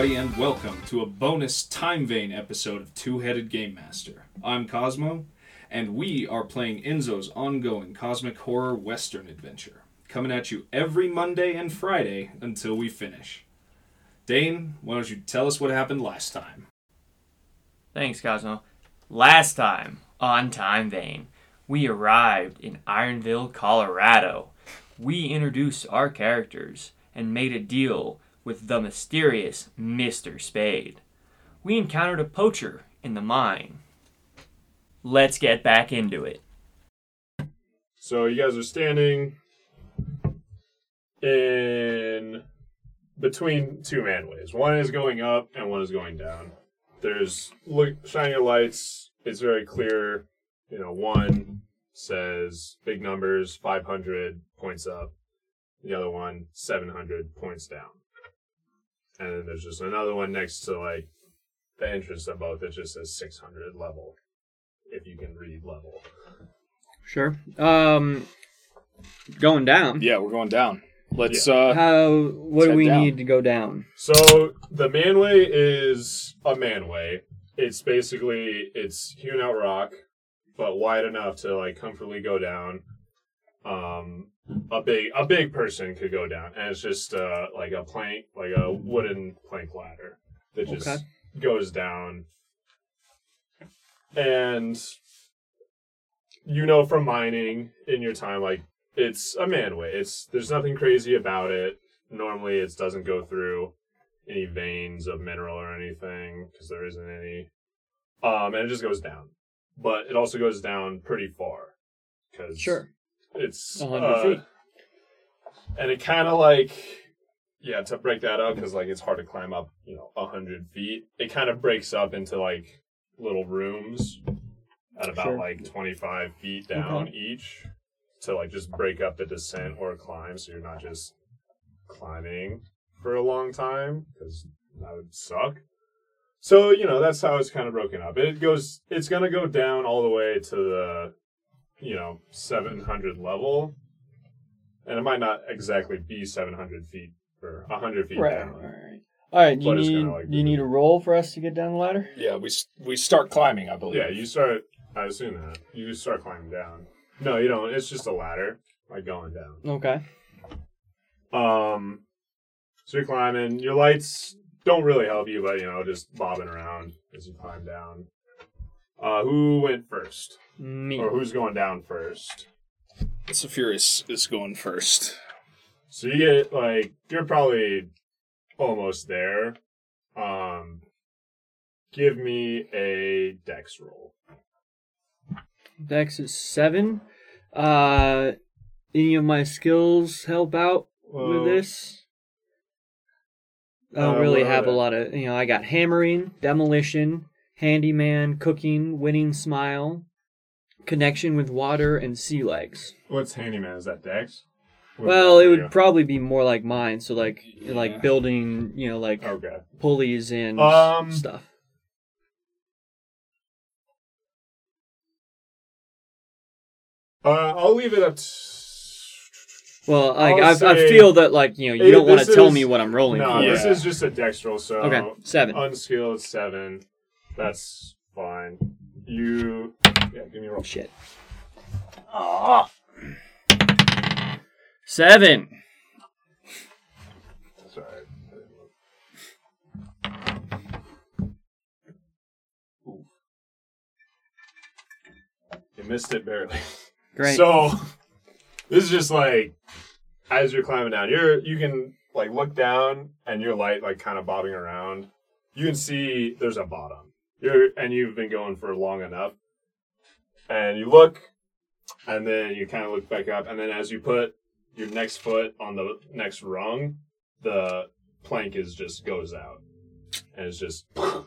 everybody, and welcome to a bonus Time Vein episode of Two Headed Game Master. I'm Cosmo, and we are playing Enzo's ongoing cosmic horror western adventure, coming at you every Monday and Friday until we finish. Dane, why don't you tell us what happened last time? Thanks, Cosmo. Last time on Time Vein, we arrived in Ironville, Colorado. We introduced our characters and made a deal with the mysterious Mr. Spade. We encountered a poacher in the mine. Let's get back into it. So you guys are standing in between two manways. One is going up and one is going down. There's look your lights. It's very clear. You know, one says big numbers, 500 points up. The other one, 700 points down. And then there's just another one next to like the entrance of both that just says 600 level. If you can read level. Sure. Um, going down. Yeah, we're going down. Let's uh How? What do we down. need to go down? So the manway is a manway. It's basically it's hewn out rock, but wide enough to like comfortably go down. Um, a big a big person could go down, and it's just uh like a plank, like a wooden plank ladder that just Okay. goes down. And you know from mining in your time, like it's a manway. It's there's nothing crazy about it normally it doesn't go through any veins of mineral or anything because there isn't any um and it just goes down but it also goes down pretty far because Sure. It's 100 uh, feet. and it kind of like yeah to break that up because like it's hard to climb up you know 100 feet it kind of breaks up into like little rooms at about Sure. like 25 feet down each to like just break up the descent or climb so you're not just climbing for a long time because that would suck so you know that's how it's kind of broken up it goes it's gonna go down all the way to the you know 700 level and it might not exactly be 700 feet or 100 feet Right. down All right. All right. Do you need? like- do you need a roll for us to get down the ladder? yeah, we we start climbing, I believe. yeah you start i assume that you just start climbing down no you don't it's just a ladder like going down Okay. Um, so you're climbing. Your lights don't really help you, but you know, just bobbing around as you climb down. Uh, who went first, Me. or who's going down first? Saphirus is going first. So you get like you're probably almost there. Um, give me a dex roll. Dex is seven. Uh, any of my skills help out with this? I don't Uh, really have a lot of. You know, I got hammering, demolition, handyman, cooking, winning smile, connection with water, and sea legs. What's handyman? Is that dex? What Well, it would for probably be more like mine. So like Yeah. like building, you know, like okay. pulleys and Um, stuff. Uh, I'll leave it up. To... Well, like I'll I, I feel that like you know you Hey, don't want to tell me what I'm rolling No, for. this Yeah. is just a dex roll. So Okay, seven. unskilled seven. That's fine. You yeah, give me a roll. Shit. Ah. Seven. Sorry. Ooh. You missed it barely. Great. So this is just like as you're climbing down, you're you can like look down and your light like kind of bobbing around. You can see there's a bottom. You're and you've been going for long enough. And you look and then you kind of look back up and then as you put your next foot on the next rung, the plank is just goes out. And it's just a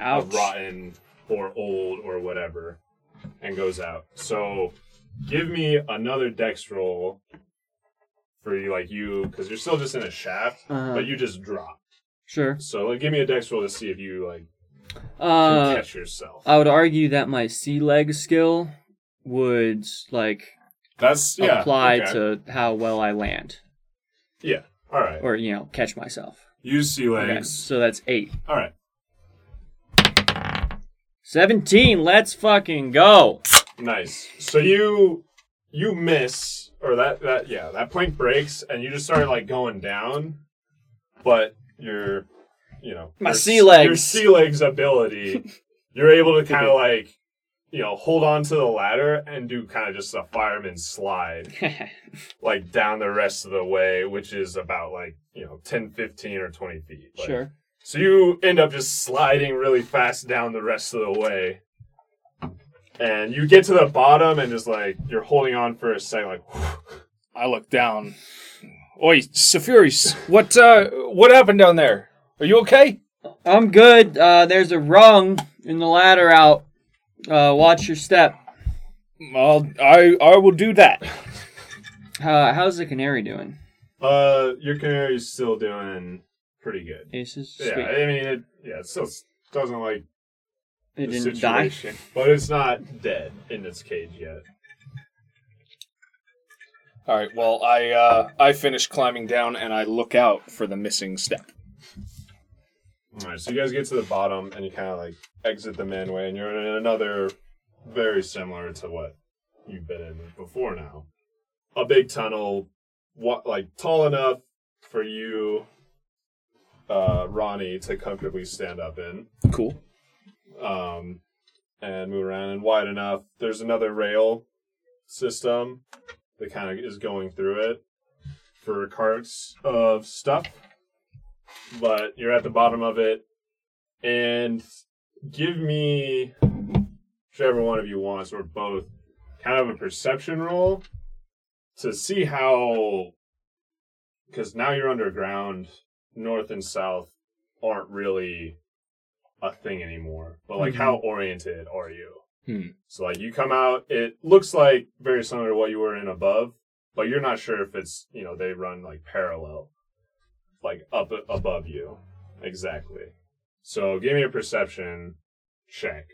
Ouch. rotten or old or whatever and goes out. So give me another dex roll for you, like you, because you're still just in a shaft, Uh-huh. but you just drop. Sure. So like, give me a dex roll to see if you like Uh, catch yourself. I would argue that my sea leg skill would like That's yeah. apply okay. to how well I land yeah. All right. or you know catch myself. Use sea Okay, legs. so that's eight. All right. 17, let's fucking go. Nice. So you you miss or that that yeah, that plank breaks and you just start like going down, but your you know My your, sea Your legs. sea legs ability, you're able to kind of like you know hold on to the ladder and do kind of just a fireman slide like down the rest of the way, which is about like you know 10, 15 or 20 feet. Like, sure. So you end up just sliding really fast down the rest of the way. And you get to the bottom and just like you're holding on for a second, like I look down. Oi, Sephiris, what uh, what happened down there? Are you okay? I'm good. Uh, there's a rung in the ladder out. Uh, watch your step. Well, I I will do that. Uh, how's the canary doing? uh your canary's still doing pretty good. Aces? Yeah, Sweet. I mean it yeah, it still doesn't like It the didn't die? situation. But it's not dead in its cage yet. All right. Well, I uh, I finish climbing down and I look out for the missing step. Alright, so you guys get to the bottom and you kinda like exit the manway and you're in another very similar to what you've been in before now. A big tunnel, what like tall enough for you, uh, Ronnie, to comfortably stand up in, Cool. um, and move around, and wide enough. There's another rail system that kind of is going through it for carts of stuff, but you're at the bottom of it, and give me whichever one of you wants, or both, kind of a perception roll to see how, because now you're underground, north and south aren't really a thing anymore. But like, how oriented are you? Hmm. So like, you come out, it looks like very similar to what you were in above, but you're not sure if it's you know they run like parallel, like up above you, exactly. So give me a perception check,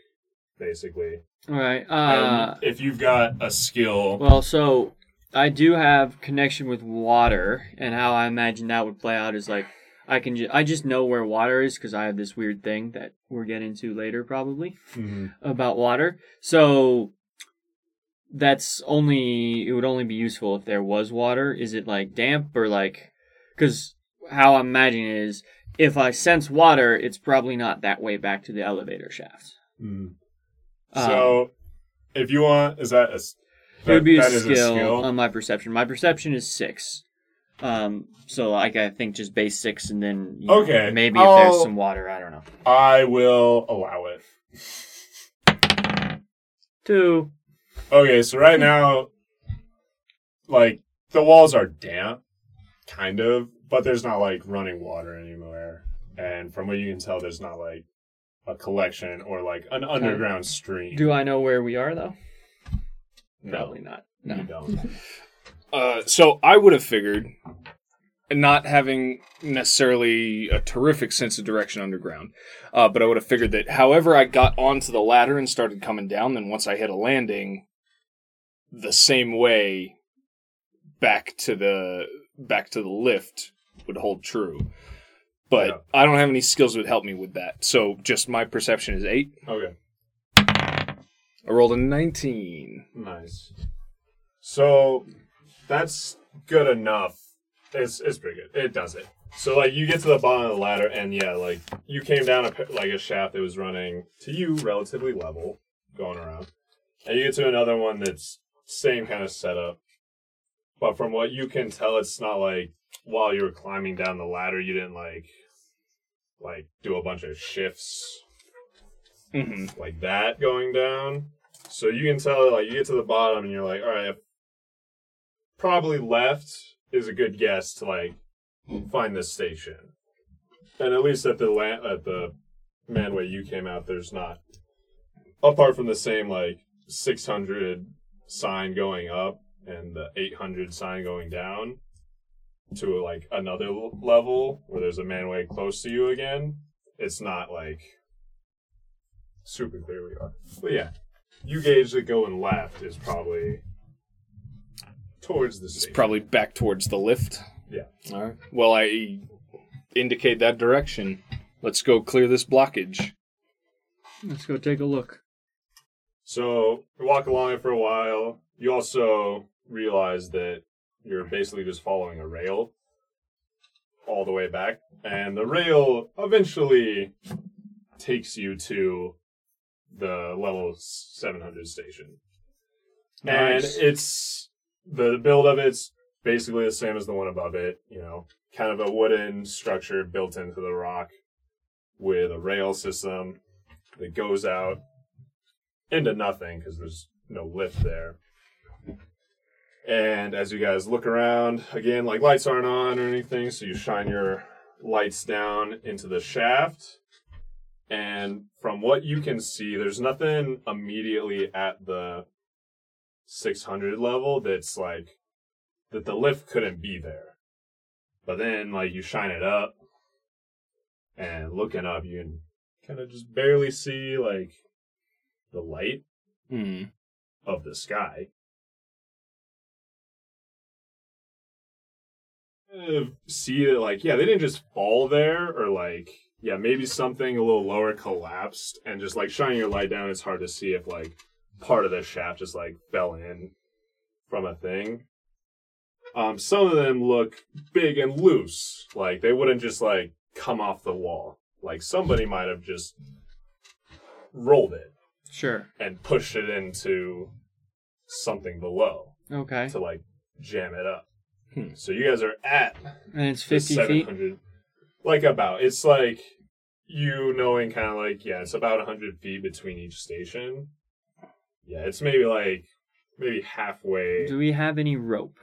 basically. All right. And Uh, if you've got a skill, well, so I do have connection with water, and how I imagine that would play out is like I can ju- I just know where water is because I have this weird thing that we're getting to later probably about water. So that's only it would only be useful if there was water. Is it like damp or like because how I'm imagining it is if I sense water, it's probably not that way back to the elevator shaft. Mhm. Um, so if you want, is that a s- it would be a that is skill, on my perception. My perception is six. Um, so like I think just base six, and then you know, Okay, maybe if I'll- there's some water, I don't know. I will allow it. Two. Okay, so right now, like the walls are damp, kind of, but there's not like running water anywhere. And from what you can tell, there's not like a collection or like an underground stream. Do I know where we are though? no, Probably not. you No. don't. Uh, so I would have figured, not having necessarily a terrific sense of direction underground, uh, but I would have figured that however I got onto the ladder and started coming down, then once I hit a landing, the same way back to the back to the lift would hold true. But Yeah. I don't have any skills that would help me with that. So just my perception is eight. Okay, I rolled a nineteen. nice. So that's good enough. It's it's pretty good. It does it. So like you get to the bottom of the ladder, and yeah, like you came down a like a shaft that was running to you relatively level, going around, and you get to another one that's same kind of setup, but from what you can tell, it's not like while you were climbing down the ladder, you didn't like like do a bunch of shifts hmm like that going down. So you can tell, like, you get to the bottom and you're like, all right, probably left is a good guess to like find this station. And at least at the land at the manway you came out, there's not apart from the same like 600 sign going up and the 800 sign going down to like another level where there's a manway close to you again. It's not like super clear we are. But yeah, you gauge that going left is probably towards the It's station. probably back towards the lift. Yeah. All right. Well, I indicate that direction. Let's go clear this blockage. Let's go take a look. So you walk along it for a while. You also realize that you're basically just following a rail all the way back, and the rail eventually takes you to the level 700 station. Nice. And it's the build of it's basically the same as the one above it. You know, kind of a wooden structure built into the rock with a rail system that goes out into nothing because there's no lift there. And as you guys look around, again, like lights aren't on or anything, so you shine your lights down into the shaft. And from what you can see, there's nothing immediately at the 600 level that's like that the lift couldn't be there. But then, like, you shine it up, and looking up, you can kind of just barely see like the light Hmm. of the sky. Uh, see that like yeah, they didn't just fall there or like yeah, maybe something a little lower collapsed and just like shining your light down, it's hard to see if like part of the shaft just like fell in from a thing. Um, some of them look big and loose, like they wouldn't just like come off the wall. Like somebody might have just rolled it Sure. and pushed it into something below Okay. to like jam it up. Hmm. So you guys are at And it's the 50 feet. like about. It's like you knowing kind of like yeah, it's about 100 feet between each station. Yeah, it's maybe like maybe halfway. Do we have any rope?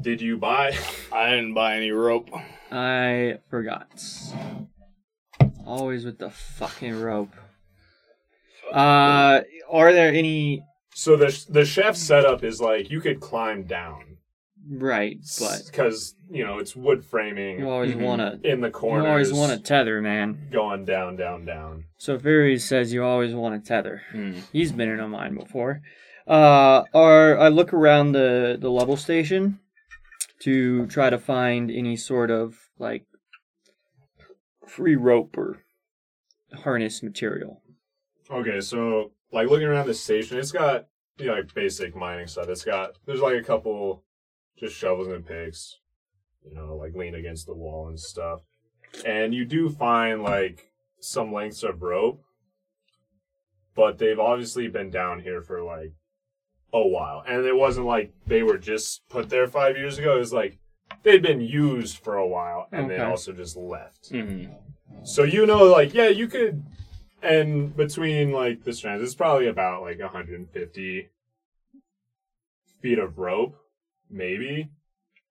Did you buy? I didn't buy any rope. I forgot. Always with the fucking rope. Uh, are there any? So the the shaft setup is like you could climb down, Right, but because you know it's wood framing you always Mhm. want to. in the corner. You always want to tether, man. going down, down, down. So Fury says you always want to tether. Hmm. He's been in a mine before. Uh, are I look around the the level station to try to find any sort of like free rope or harness material. Okay, so like looking around the station, it's got you know, like basic mining stuff. It's got there's like a couple just shovels and picks, you know, like lean against the wall and stuff. And you do find like some lengths of rope, but they've obviously been down here for like a while. And it wasn't like they were just put there five years ago. It was like they'd been used for a while and then Okay. also just left. Hmm. So you know, like, yeah, you could, and between like the strands, it's probably about like 150 feet of rope, maybe.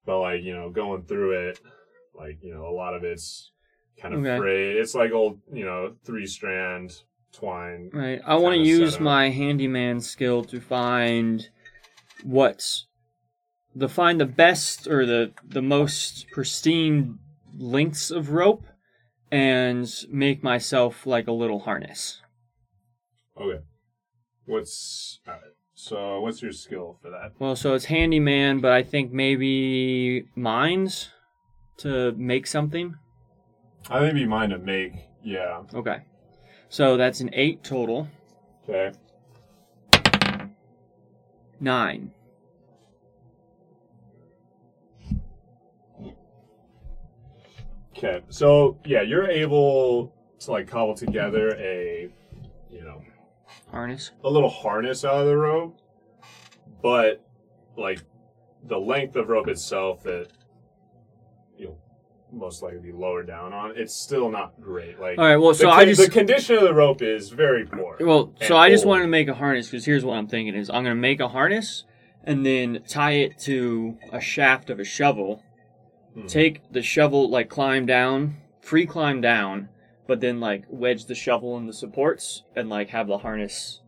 But like, you know, going through it, like, you know, a lot of it's kind of Okay. frayed. It's like old, you know, three strand twine. Right. I want to use my handyman skill to find what's the find the best or the the most pristine lengths of rope and make myself like a little harness. Okay. What's, alright. So what's your skill for that? Well, so it's handyman, but I think maybe mines to make something. I think it'd be mine to make, yeah. Okay. So that's an 8 total. Okay. 9. Okay, so yeah, you're able to like cobble together a, you know, Harness. a little harness out of the rope, but like the length of rope itself that you'll most likely be lower down on, it's still not great. Like, All right, well, the, so con- I just the condition of the rope is very poor. Well, so I just wanted to make a harness because here's what I'm thinking: is I'm gonna make a harness and then tie it to a shaft of a shovel. Hmm. Take the shovel, like climb down, free climb down, but then like wedge the shovel in the supports and like have the harness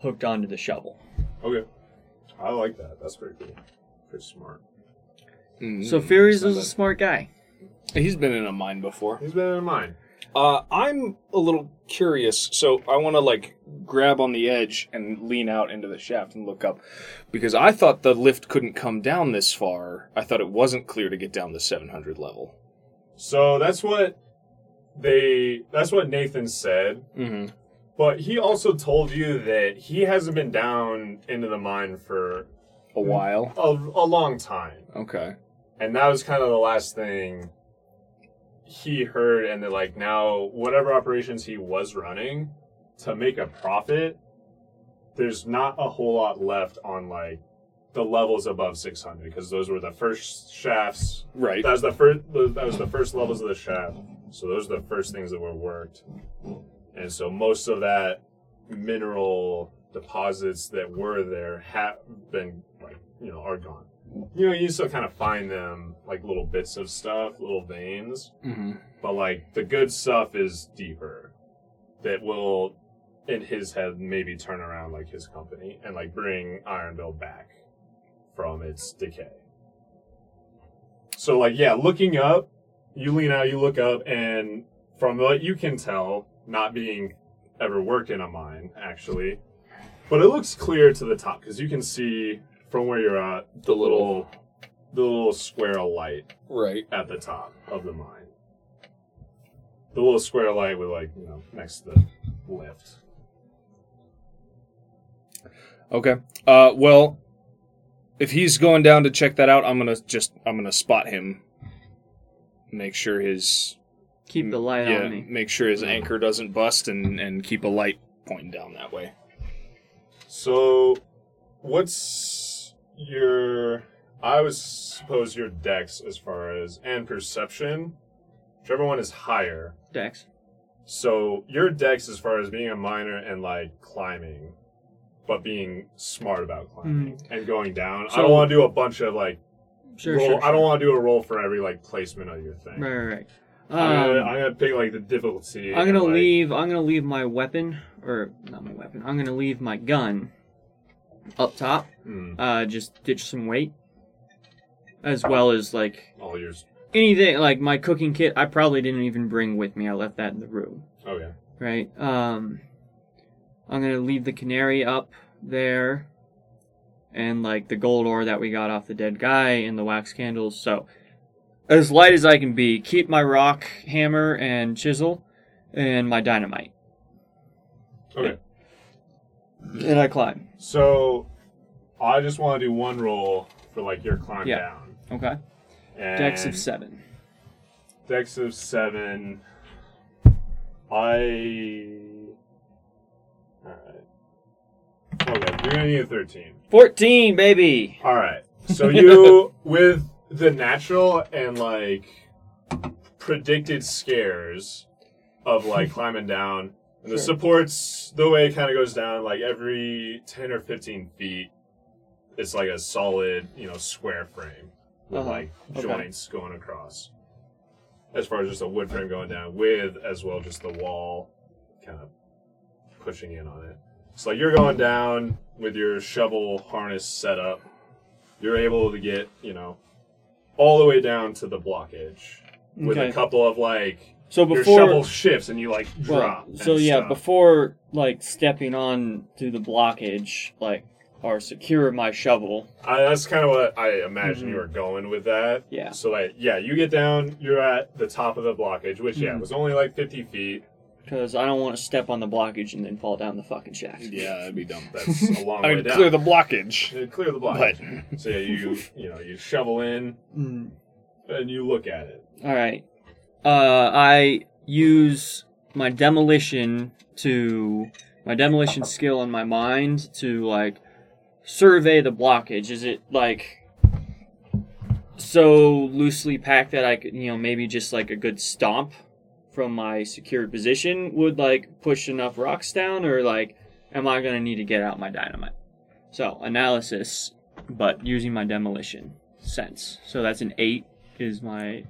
hooked onto the shovel. Okay, I like that. That's pretty cool. Pretty smart. Hmm. So Furies is a smart guy. he's been in a mine before. He's been in a mine. Uh, I'm a little curious, so I want to like grab on the edge and lean out into the shaft and look up, because I thought the lift couldn't come down this far. I thought it wasn't clear to get down the 700 level. So that's what they. That's what Nathan said. Mm-hmm. But he also told you that he hasn't been down into the mine for A while. a, a long time. Okay. And that was kind of the last thing he heard. And that, like, now, whatever operations he was running to make a profit, there's not a whole lot left on, like, the levels above 600 because those were the first shafts. Right. That was the first. That was the first levels of the shaft. So those are the first things that were worked. And so most of that mineral deposits that were there have been like you know are gone. You know, you still kind of find them like little bits of stuff, little veins, Mm-hmm. but like the good stuff is deeper. That will, in his head, maybe turn around like his company and like bring Ironville back from its decay. So like yeah, looking up, you lean out, you look up, and from what you can tell, not being ever worked in a mine actually, but it looks clear to the top because you can see from where you're at the little the little square of light Right. at the top of the mine. The little square light with like you know next to the lift. Okay. Uh, well, if he's going down to check that out, I'm gonna just I'm gonna spot him. Make sure his Keep the light yeah, on me. make sure his anchor doesn't bust, and and keep a light pointing down that way. So, what's your? I would suppose your dex as far as and perception. Whichever one is higher. Dex. So your dex as far as being a miner and like climbing, but being smart about climbing and going down. I don't want to do a bunch of like Sure, roll. sure, I don't want to do a roll for every like placement of your thing. Right, right, right. I'm, gonna, Um, I'm gonna pick like the difficulty. I'm gonna and, like, leave. I'm gonna leave my weapon, or not my weapon. I'm gonna leave my gun up top. hmm, Uh, just ditch some weight, as well as like all yours. anything like my cooking kit. I probably didn't even bring with me. I left that in the room. Oh yeah. Right. Um, I'm gonna leave the canary up there, and like the gold ore that we got off the dead guy and the wax candles. So as light as I can be. Keep my rock hammer and chisel, and my dynamite. Okay. And I climb. So I just want to do one roll for like your climb Yeah. down. Okay. And Dex of seven. Dex of seven. I. Alright. Okay, you're gonna need a 13. Fourteen, baby. Alright. So you, with the natural and like predicted scares of like climbing down, and the Sure. supports, the way it kind of goes down, like every 10 or 15 feet, it's like a solid, you know, square frame with Uh-huh. like Okay. joints going across. As far as just a wood frame going down, with as well just the wall kind of pushing in on it. So like you're going down with your shovel harness set up. You're able to get, you know, all the way down to the blockage with Okay. a couple of like So your before shovel shifts and you like drop. and so yeah, stuff. before like stepping on to the blockage, like or secure my shovel. I, that's kind of what I imagine Mhm. you were going with that. Yeah. So like, yeah, you get down, you're at the top of the blockage, which yeah Mhm. was only like 50 feet. Because I don't want to step on the blockage and then fall down the fucking shaft. Yeah, that'd be dumb. That's a long I way would down. clear the blockage. Uh, clear the blockage. But. So yeah, you you know you shovel in Mm. and you look at it. All right. Uh, I use my demolition to my demolition skill in my mind to like survey the blockage. Is it like so loosely packed that I could, you know, maybe just like a good stomp from my secured position would like push enough rocks down, or like am I gonna need to get out my dynamite? So analysis, but using my demolition sense. So that's an eight is my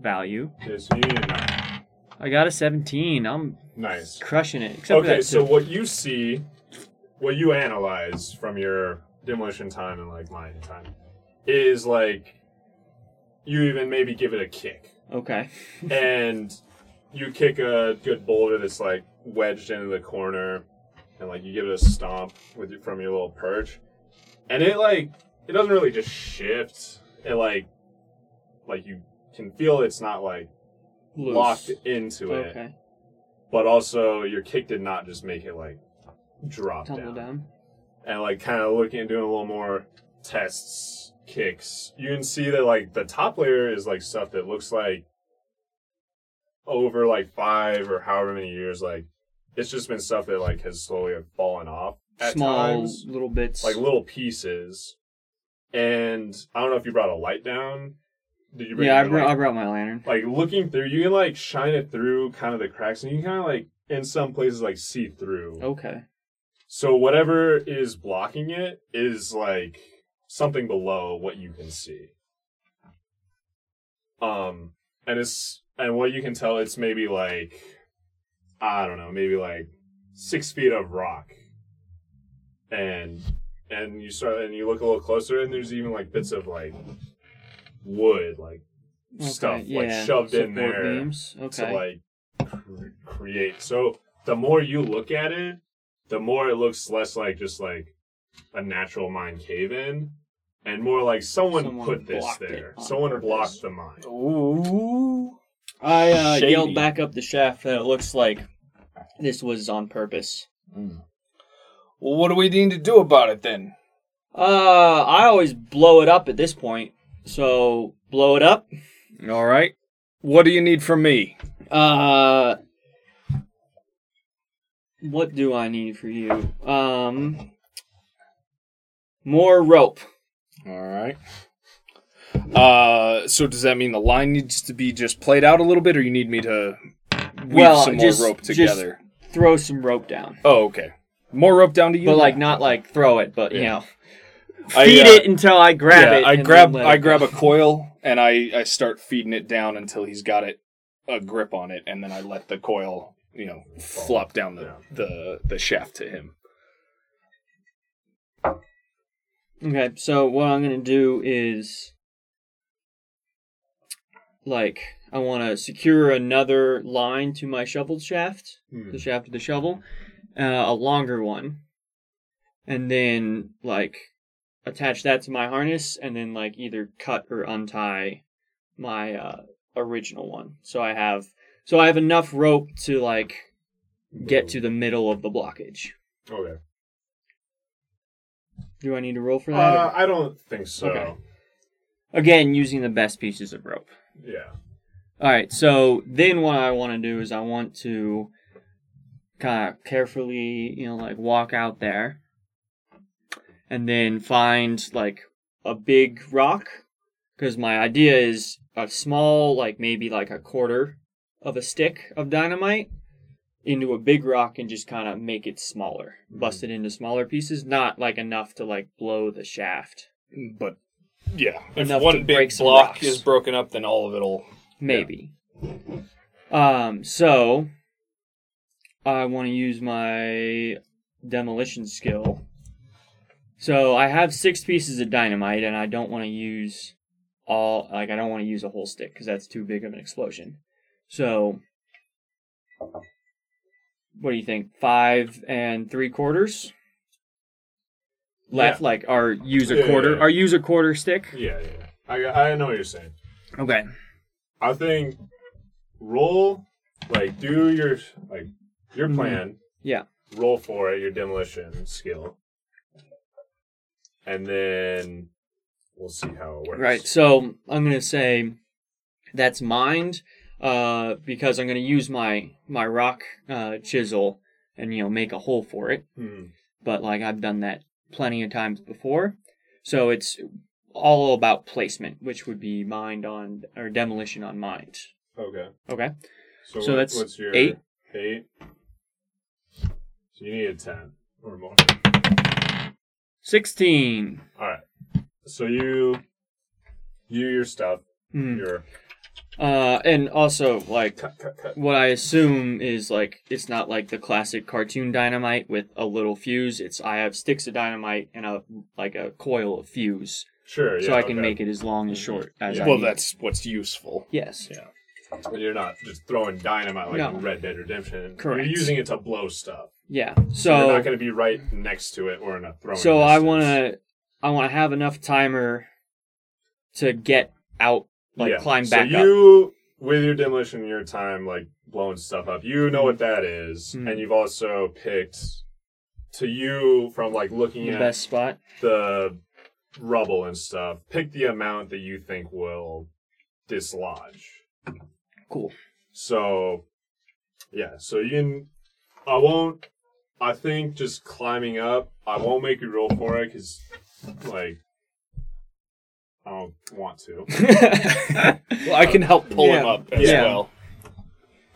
value. So you need a nine. I got a 17. I'm Nice. crushing it. Except Okay, so what you see, what you analyze from your demolition time and like mining time, is like you even maybe give it a kick, okay. and you kick a good boulder that's like wedged into the corner, and like you give it a stomp with your, from your little perch, and it like it doesn't really just shift. It like like you can feel it's not like Loose. locked into it, Okay. but also your kick did not just make it like drop Tumble down. down. and like kind of looking and doing a little more tests kicks you can see that like the top layer is like stuff that looks like over like five or however many years like it's just been stuff that like has slowly fallen off at Small times little bits. like little pieces and i don't know if you brought a light down did you bring yeah, I brought? I brought my lantern. like looking through you can like shine it through kind of the cracks and you can kind of like in some places like see through Okay. so whatever is blocking it is like something below what you can see. Um, and it's and what you can tell, it's maybe like I don't know, maybe like six feet of rock, and and you start and you look a little closer, and there's even like bits of like wood, like Okay, stuff like yeah, shoved in there Beams. to like cre- create. So the more you look at it, the more it looks less like just like a natural mine cave in, and more like someone, Someone put this there. Someone purpose. blocked the mine. Ooh. I uh, yelled back up the shaft that it looks like this was on purpose. Well, what do we need to do about it then? Uh, I always blow it up at this point. So blow it up. All right. What do you need from me? Uh, what do I need for you? Um, more rope. All right. Uh, so does that mean the line needs to be just played out a little bit, or you need me to weave Well, some just- more rope just- together? Throw some rope down, Oh, okay. More rope down to you, but like not like throw it, but you Yeah. Know, I, feed uh, it until I grab yeah, it. I grab then let I it grab a coil and I I start feeding it down until he's got it a grip on it, and then I let the coil you know flop down the the the shaft to him. Okay, so what I'm gonna do is like I want to secure another line to my shovel shaft, Hmm. the shaft of the shovel, uh, a longer one, and then like attach that to my harness, and then like either cut or untie my uh, original one. So I have so I have enough rope to like get to the middle of the blockage. Okay. Do I need to roll for that? Uh, I don't think so. Okay. Again, using the best pieces of rope. Yeah. All right, so then what I want to do is I want to kind of carefully, you know, like walk out there and then find like a big rock because my idea is a small, like maybe like a quarter of a stick of dynamite into a big rock and just kind of make it smaller, bust it into smaller pieces, not like enough to like blow the shaft. But yeah, if Enough one big block is broken up, then all of it'll. Maybe. Um, so I want to use my demolition skill. So I have six pieces of dynamite, and I don't want to use all. Like I don't want to use a whole stick because that's too big of an explosion. So, what do you think? Five and three quarters. Left, Yeah. like, or use a Yeah, quarter, yeah, yeah. or use a quarter stick. Yeah, yeah. I I know what you're saying. Okay. I think roll like do your like your Mhm. plan. Yeah. Roll for it, your demolition skill. And then we'll see how it works. Right. So I'm gonna say that's mined, uh, because I'm gonna use my my rock uh, chisel and you know make a hole for it. Hmm. But like I've done that plenty of times before, so it's all about placement, which would be mined on or demolition on mined. Okay. Okay. So, So what- that's what's your eight. Eight. So you need a ten or more. Sixteen. All right. So you you your stuff. Hmm. Your Uh, and also like cut cut cut. what I assume is like it's not like the classic cartoon dynamite with a little fuse. It's I have sticks of dynamite and a like a coil of fuse, Sure. Yeah, so I can okay. make it as long as short as I want. Well, need. that's what's useful. yes. Yeah. And you're not just throwing dynamite like No. in Red Dead Redemption. Correct. You're using it to blow stuff. Yeah. So you're not going to be right next to it or in a throwing. so I want to I want to have enough timer to get out like Yeah. climb so back up. you, with your demolition your time, like blowing stuff up, you know what that is, Mhm. and you've also picked to you from like looking The at best spot. the rubble and stuff. Pick the amount that you think will dislodge. Cool. So, yeah. So you can. I won't. I think just climbing up. I won't make you roll for it because, like, I don't want to. Well, I can help pull him Yeah. up as Yeah. well.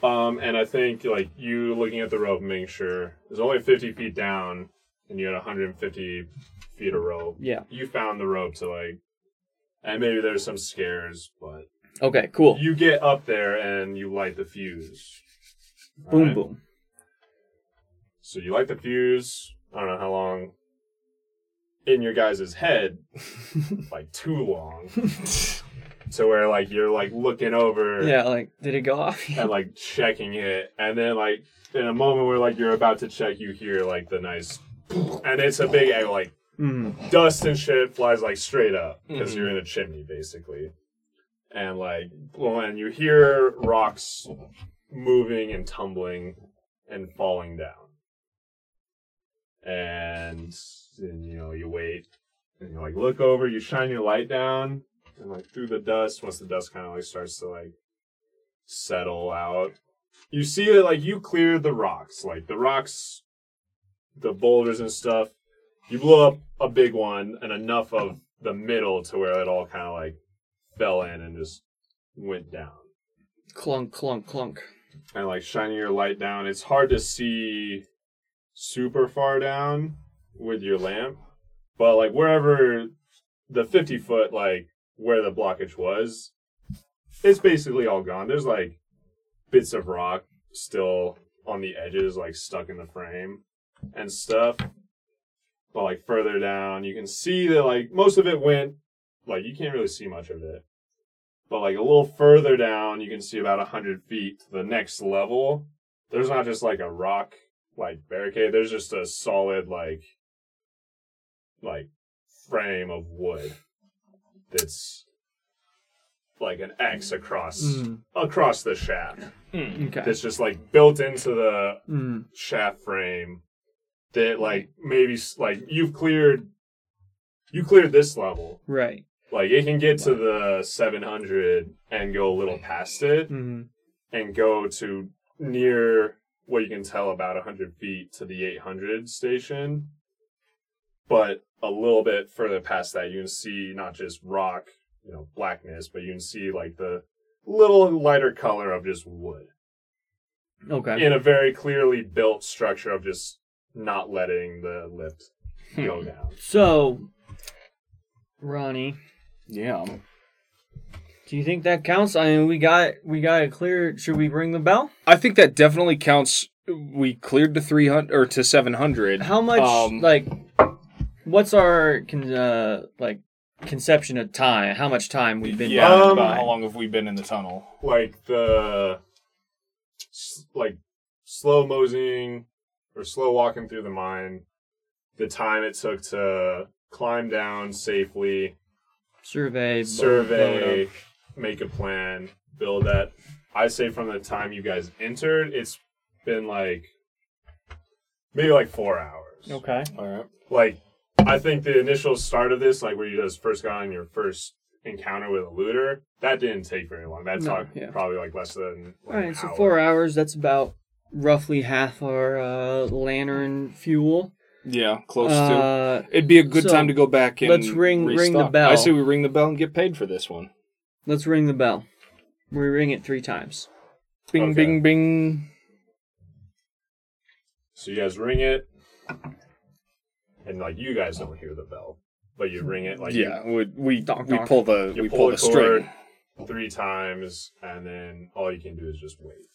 Um, and I think like you looking at the rope, and making sure there's only 50 feet down, and you had 150 feet of rope. yeah. You found the rope to like, and maybe there's some scares, but Okay. Cool. you get up there and you light the fuse. boom Alright? boom. So you light the fuse. I don't know how long. In your guys' head, like too long, to where like you're like looking over. Yeah. Like, did it go off? and like checking it, and then like in a moment where like you're about to check, you hear like the nice, and it's a big eh, like Mm. dust and shit flies like straight up because Mhm. you're in a chimney basically, and like well, and you hear rocks moving and tumbling and falling down, and then you know you wait and you like look over, you shine your light down, and like through the dust, once the dust kind of like starts to like settle out, you see that like you clear the rocks, like the rocks, the boulders and stuff. You blew up a big one and enough of the middle to where it all kind of like fell in and just went down. Clunk clunk clunk. And like shining your light down, it's hard to see super far down with your lamp, but like wherever the 50 foot, like where the blockage was, it's basically all gone. There's like bits of rock still on the edges, like stuck in the frame and stuff. But like further down, you can see that like most of it went, like you can't really see much of it. But like a little further down, you can see about a hundred feet to the next level. There's not just like a rock like barricade. There's just a solid like like frame of wood that's like an X across Mm. across the shaft. Hmm. Okay. That's just like built into the Mm. shaft frame. That like maybe like you've cleared you cleared this level. Right. Like it can get to the 700 and go a little past it hmm and go to near what you can tell about 100 feet to the 800 station. But a little bit further past that, you can see not just rock, you know, blackness, but you can see like the little lighter color of just wood Okay. in a very clearly built structure of just not letting the lift hmm. go down. So, Ronnie, Yeah. Do you think that counts? I mean, we got we got it clear. Should we ring the bell? I think that definitely counts. We cleared to 300 or to 700. How much Um, like what's our con- uh like conception of time? How much time we've been yeah. Um, about how long have we been in the tunnel? like the like slow moseying or slow walking through the mine the time it took to climb down safely survey, blow- blow survey up. Make a plan build that i say from the time you guys entered it's been like maybe like four hours Okay. All right. like I think the initial start of this, like where you guys first got on your first encounter with a looter, that didn't take very long. That's No, like yeah. probably like less than like, All an so hour. four hours. That's about roughly half our uh, lantern fuel. Yeah, close to. Uh, It'd be a good so, time to go back and let's ring- ring the bell. I say we ring the bell and get paid for this one. Let's ring the bell. We ring it three times. Bing, Okay. bing, bing. So you guys ring it, and like you guys don't hear the bell, but you ring it like you- yeah, we we, Donk, we donk. pull the you, we pull, pull the, the string. three times, and then all you can do is just wait.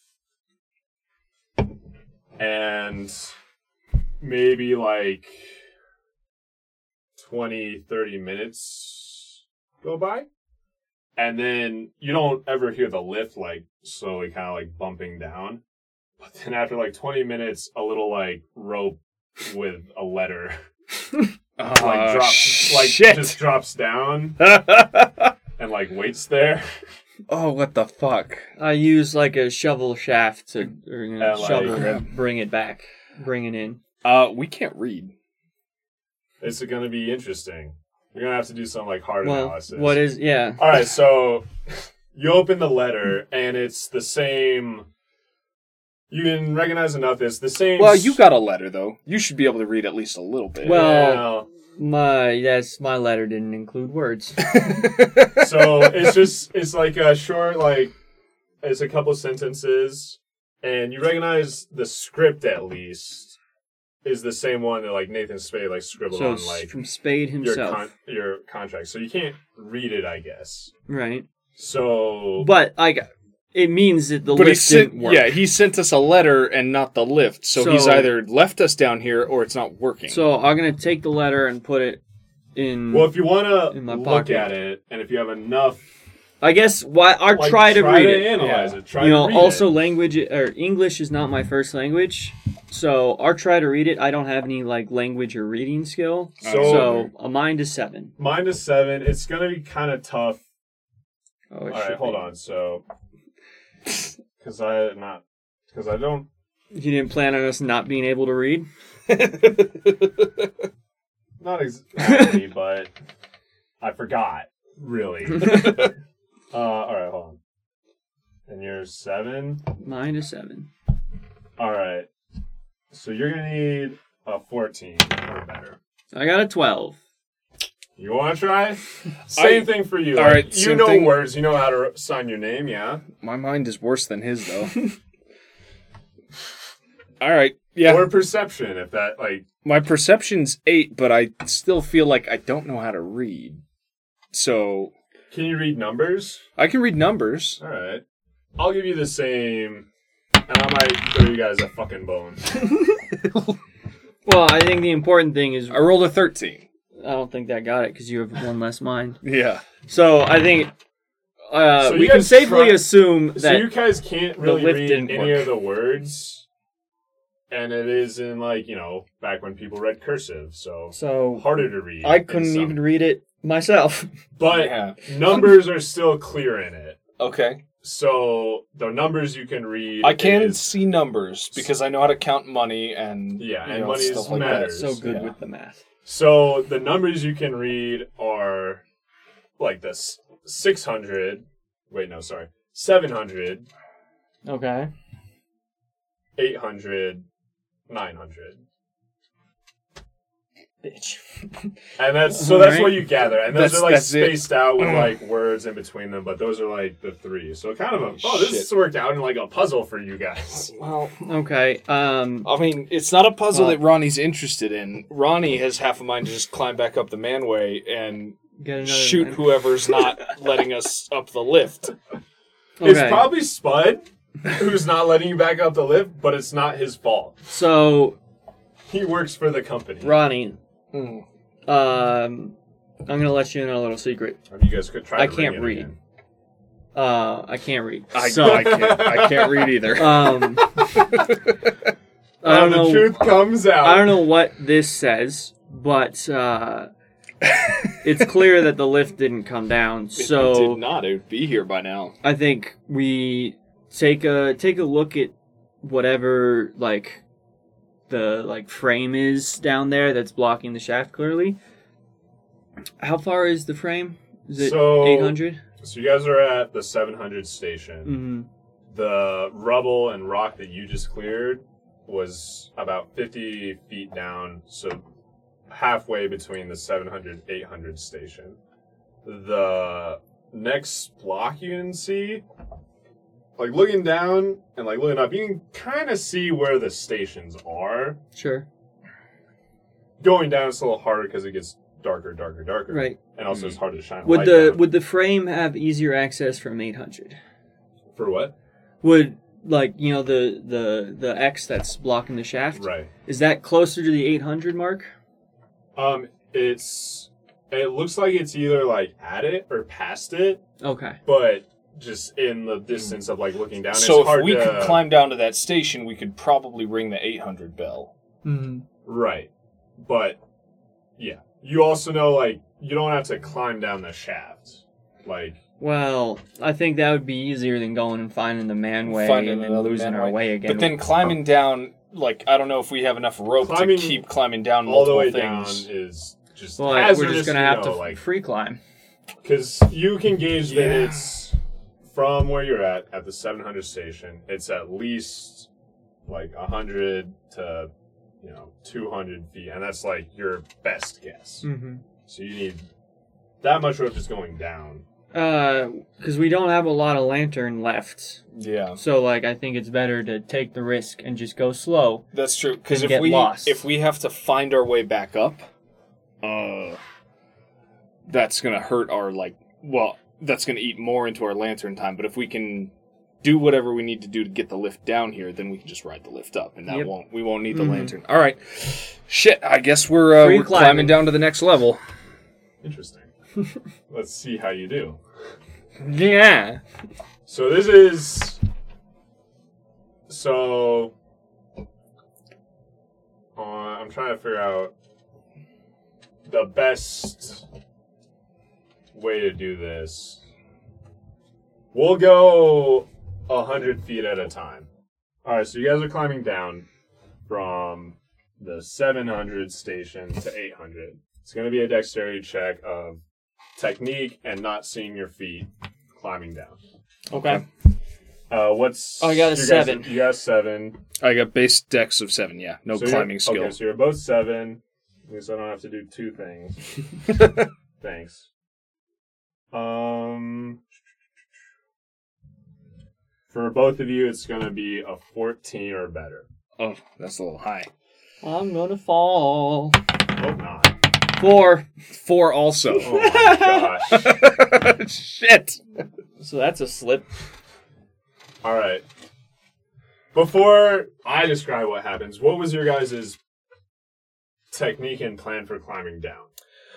And maybe like 20, 30 minutes go by. And then you don't ever hear the lift like slowly kind of like bumping down. But then after like 20 minutes, a little like rope with a letter like Uh, drops like shit. just drops down and like waits there. oh, what the fuck? I use like a shovel shaft to or, you know, Yeah, like- shovel to bring it back, bring it in. Uh, we can't read. It's gonna be interesting. You're gonna have to do some like hard Well, analysis. what is yeah? All right, so you open the letter and it's the same. You can recognize enough. It's the same. Well, you got a letter though. You should be able to read at least a little bit. Well- My yes, my letter didn't include words. so it's just it's like a short like it's a couple sentences, and you recognize the script at least is the same one that like Nathan Spade like scribbled so on like from Spade your himself, con- your contract. So you can't read it, I guess. right? So But I got it means that the but he lift sent, didn't work. yeah, he sent us a letter and not the lift. So, he's either left us down here or it's not working. So I'm gonna take the letter and put it in. well, if you want In to my look pocket. at it, and if you have enough, I guess why I'll like, try to read it. analyze Yeah. it. Try you know, to read also it. language or English is not my first language, so I'll try to read it. I don't have any like language or reading skill, So, so uh, a mind is seven. mine is seven. It's gonna be kind of tough. Oh, All it right, should hold be. on. So, because I not because I don't You didn't plan on us not being able to read. not exactly, but I forgot really. uh, all right, hold on. And you're seven. Mine is seven. All right. So you're gonna need a fourteen or better. I got a twelve. You want to try? Same I- thing for you. all Like, right, you know thing. words. You know how to sign your name. Yeah. My mind is worse than his though. All right. Yeah. Or perception, if that like. My perception's eight, but I still feel like I don't know how to read. So Can you read numbers? I can read numbers. All right. I'll give you the same, and I might throw you guys a fucking bone. Well, I think the important thing is I rolled a thirteen. I don't think that got it because you have one less mind. Yeah. So I think uh, So you we can guys safely try- assume So that you guys can't really lift read didn't any work. of the words, and it is in like you know back when people read cursive, so so harder to read. I in couldn't some- even read it myself. But Yeah. numbers are still clear in it. Okay. So the numbers you can read. I can is- see numbers because I know how to count money and Yeah, you and know, money is stuff like matters. that. so good Yeah. with the math. So the numbers you can read are like this: six hundred. Wait, no, sorry, seven hundred, Okay. 800, 900. Bitch. And that's so that's Alright. what you gather. And those That's- are like that's it. spaced out with like words in between them, but those are like the three. So kind of a oh, this worked out in like a puzzle for you guys. Well, Okay. Um. I mean, it's not a puzzle Uh, that Ronnie's interested in. Ronnie has half a mind to just climb back up the manway and Get shoot one. whoever's not letting us up the lift. It's probably Spud who's not letting you back up the lift, but it's not his fault. So He works for the company. Ronnie, Hmm. um, I'm gonna let you in on a little secret. You guys could try. I can't read. again. Uh, I can't read. I, so, I can't. I can't read either. um, I don't the know. truth comes out. I don't know what this says, but uh, it's clear that the lift didn't come down. If it So did not. It would be here by now. I think we take a take a look at whatever like the like frame is down there that's blocking the shaft clearly. How far is the frame? Is it So- eight hundred? So you guys are at the 700 station. Mm-hmm. The rubble and rock that you just cleared was about 50 feet down, so halfway between the 700 800 station. The next block you can see, like looking down and like looking up, you can kind of see where the stations are. Sure. Going down is a little harder because it gets darker, darker, darker. Right. And also it's hard to shine Would light the down. would the frame have easier access from eight hundred? For what? Would like you know the the the X that's blocking the shaft? Right. Is that closer to the eight hundred mark? Um, it's It looks like it's either like at it or past it, Okay. but just in the distance of like looking down. So it's hard if we to, could climb down to that station, we could probably ring the 800 bell. Mm-hmm. right, but yeah, you also know like you don't have to climb down the shaft. Like Well, I think that would be easier than going and finding the manway Finding and then losing our manway. way again. But then climbing down, like I don't know if we have enough rope Climbing to keep climbing down all the way things. down is just well, like, we're just gonna you have know, to like free climb. because you can gauge that it's from where you're at at the 700 station. It's at least like 100 to you know 200 feet, and that's like your best guess. Mm-hmm. So you need that much rope just going down. Uh, because we don't have a lot of lantern left, Yeah, so like I think it's better to take the risk and just go slow. that's true. Because if we lost. if we have to find our way back up, uh, that's gonna hurt our like. Well, that's gonna eat more into our lantern time. But if we can do whatever we need to do to get the lift down here, then we can just ride the lift up, and that Yep. won't we won't need the Mhm. lantern. All right, shit. I guess we're uh, we're climbing. climbing. down to the next level. Interesting. Let's see how you do. Yeah. So this is so. Uh, I'm trying to figure out the best way to do this. We'll go a hundred feet at a time. All right, so you guys are climbing down from the 700 station to 800. It's going to be a dexterity check of technique and not seeing your feet climbing down. Okay. Uh, what's Oh, I got a you guys- seven. you got a seven. I got base dex of seven. Yeah, no So you're- climbing skill. Okay, so you're both seven. At least I don't have to do two things. Thanks. Um, for both of you, it's gonna be a fourteen or better. Oh, that's a little high. I'm gonna fall. Hope not. Four. Four also. Oh my gosh! Shit. So that's a slip. All right. Before I describe what happens, what was your guys' technique and plan for climbing down?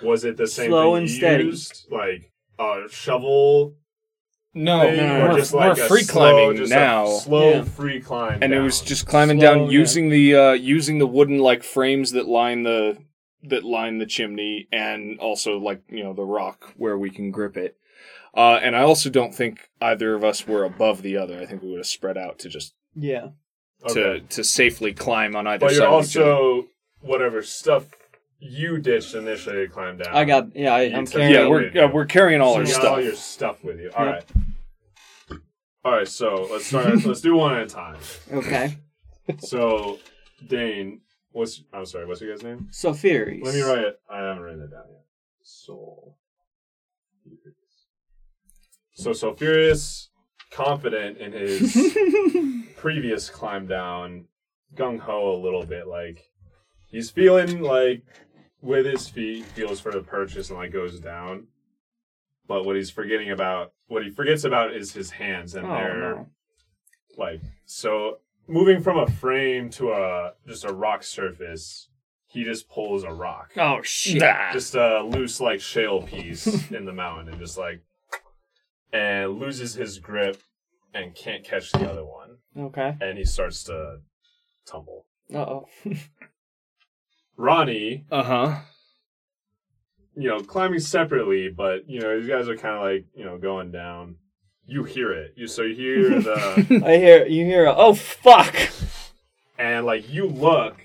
Was it the same Slow thing and you steady. used, like a shovel No, thing, no, or we're, just like we're a free slow, climbing just now. slow Yeah. free climb, and it was just climbing Slow, down yeah. using the uh, using the wooden like frames that line the that line the chimney and also like you know the rock where we can grip it. Uh, and I also don't think either of us were above the other. I think we would have spread out to just Yeah. okay. to to safely climb on either But side. you're of each other. also whatever stuff you ditched initially to climb down. I got. Yeah. I, I'm took- carrying. yeah, we're uh, we're carrying all So our you got stuff. all your stuff with you. All Yep. right. All right. So let's start. let's do one at a time. Okay. So, Dane, what's I'm sorry, what's your guy's name? So Furies. Let me write it. I haven't written it down yet. Soul. So Sulfurious, confident in his previous climb down, gung ho a little bit. Like he's feeling like with his feet feels for the purchase and like goes down. But what he's forgetting about, what he forgets about, is his hands, and Oh, they're no. like so moving from a frame to a just a rock surface he just pulls a rock Oh shit. Nah. just a loose like shale piece in the mountain and just like and loses his grip and can't catch the other one Okay. and he starts to tumble Uh oh. ronnie Uh huh. you know climbing separately but you know these guys are kind of like you know going down you hear it you so you hear the I hear you hear. A, oh fuck. and like you look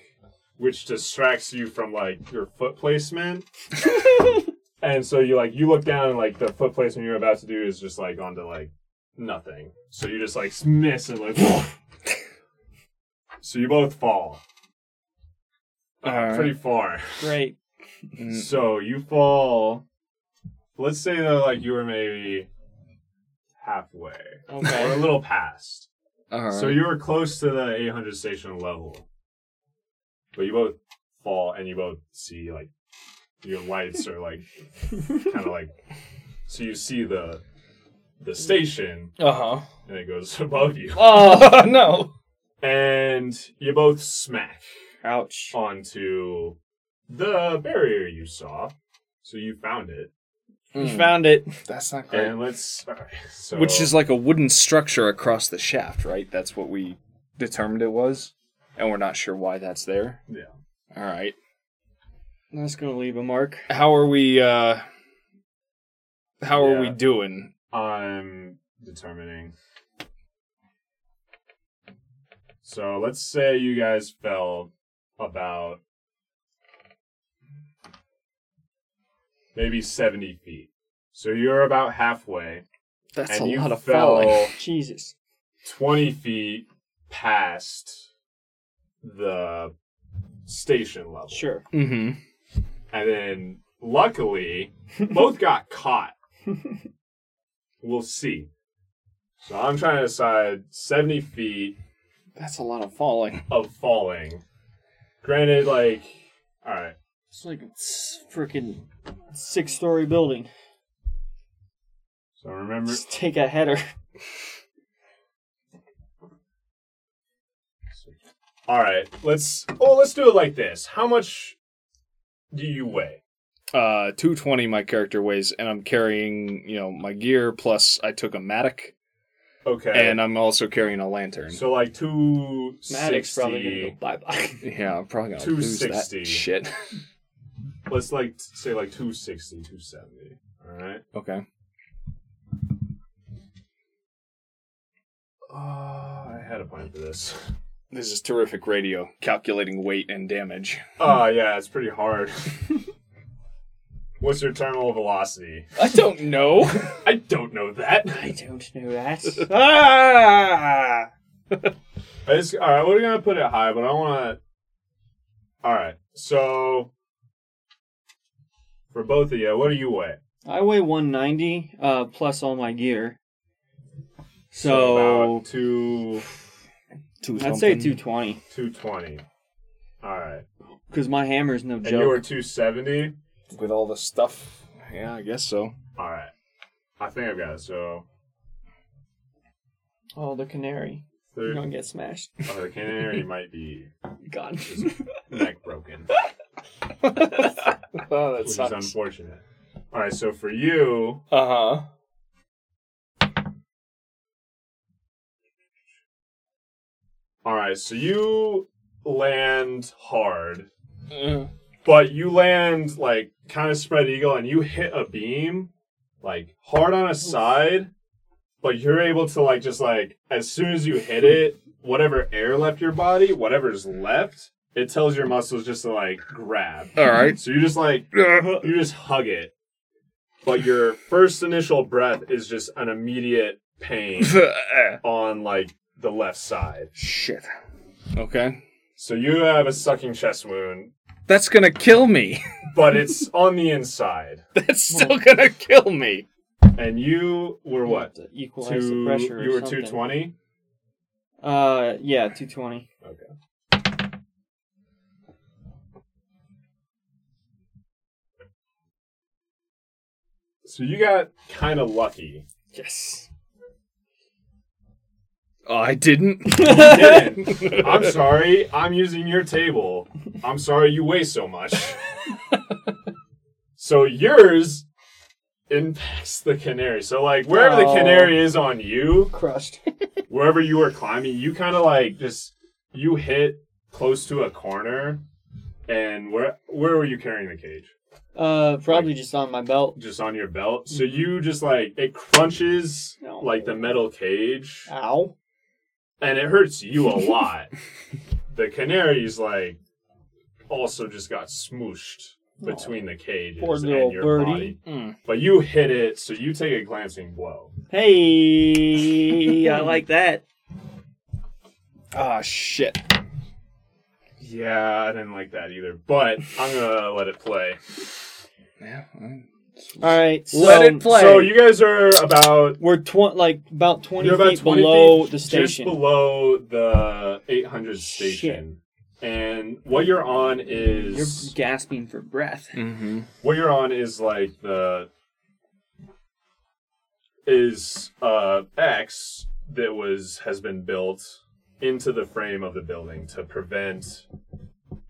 which distracts you from like your foot placement and so you like you look down and like the foot placement you're about to do is just like onto like nothing so you just like miss and like so you both fall Alright. pretty far Great. So you fall let's say that like you were maybe halfway or a little past All right. So you were close to the 800 station level, but you both fall and you both see like your lights are like kind of like so you see the the station uh huh. and it goes above you Oh no. and you both smack Ouch. onto the barrier you saw. So you found it, We Mm, found it. that's not great. and let's. all right, so Which is like a wooden structure across the shaft, right? That's what we determined it was, and we're not sure why that's there. yeah. All right. That's gonna leave a mark. How are we? uh How are we Yeah. doing? I'm determining. So let's say you guys fell about maybe 70 feet. So you're about halfway, That's and a you lot of fell falling. Jesus. 20 feet past the station level. Sure. Mm-hmm. And then luckily, both got caught. we'll see. So I'm trying to decide 70 feet That's a lot of falling. of falling. Granted, like, alright. It's like a freaking six-story building. So remember, Just take a header. alright, let's, oh, let's do it like this. How much do you weigh? Uh, two twenty. My character weighs, and I'm carrying, you know, my gear plus I took a mattock, Okay. and I'm also carrying a lantern. so like 260. Mattock probably gonna go bye-bye. yeah, I'm probably gonna lose that 260. shit. Let's like say like 260, 270. Alright. okay. Uh, I had a plan for this. This is terrific radio, calculating weight and damage. Oh yeah, it's pretty hard. What's your terminal velocity? I don't know. I don't know that. I don't know that. ah! I just, all right, we're gonna put it high, but I want to. All right, so for both of you, what do you weigh? I weigh 190 uh, plus all my gear. So, so two. two I'd say 220. 220. All right. Because my hammer's no joke. And you were 270 with all the stuff. Yeah, I guess so. All right, I think I've got it. So Oh, the canary. You're gonna get smashed. oh, the canary might be God. neck broken, oh, that which is unfortunate. All right, so for you, Uh huh. all right, so you land hard. Uh, but you land like kind of spread eagle and you hit a beam like hard on a side but you're able to like just like as soon as you hit it whatever air left your body whatever's left it tells your muscles just to like grab. All right. so you just like uh-huh. you just hug it. But your first initial breath is just an immediate pain uh. on like the left side. Shit. Okay. so you have a sucking chest wound That's gonna kill me. but it's on the inside That's still gonna kill me. And you were what? To equalize the Two, pressure. or you were something. 220? Uh, yeah, 220. Okay. So you got kind of lucky. Yes. Oh, I didn't. You didn't. I'm sorry. I'm using your table. I'm sorry you weigh so much. so yours impacts the canary. So like wherever the Oh. canary is on you, Crushed. wherever you were climbing, you kind of like just you hit close to a corner. And where where were you carrying the cage? Uh, probably just on my belt. Just on your belt. So you just like it crunches No. like the metal cage, Ow. And it hurts you a lot. the canary's like also just got smooshed between the cages Poor and your birdie. body. Mm. But you hit it, so you take a glancing blow. Hey, I like that. Ah, shit. Yeah, I didn't like that either, but I'm gonna let it play. Yeah. well, All right, so Let it play. So you guys are about we're tw- like about 20 you're about feet 20 below feet the just station. below the 800 station, and what you're on is You're gasping for breath. Mm-hmm. what you're on is like the is uh X that was has been built into the frame of the building to prevent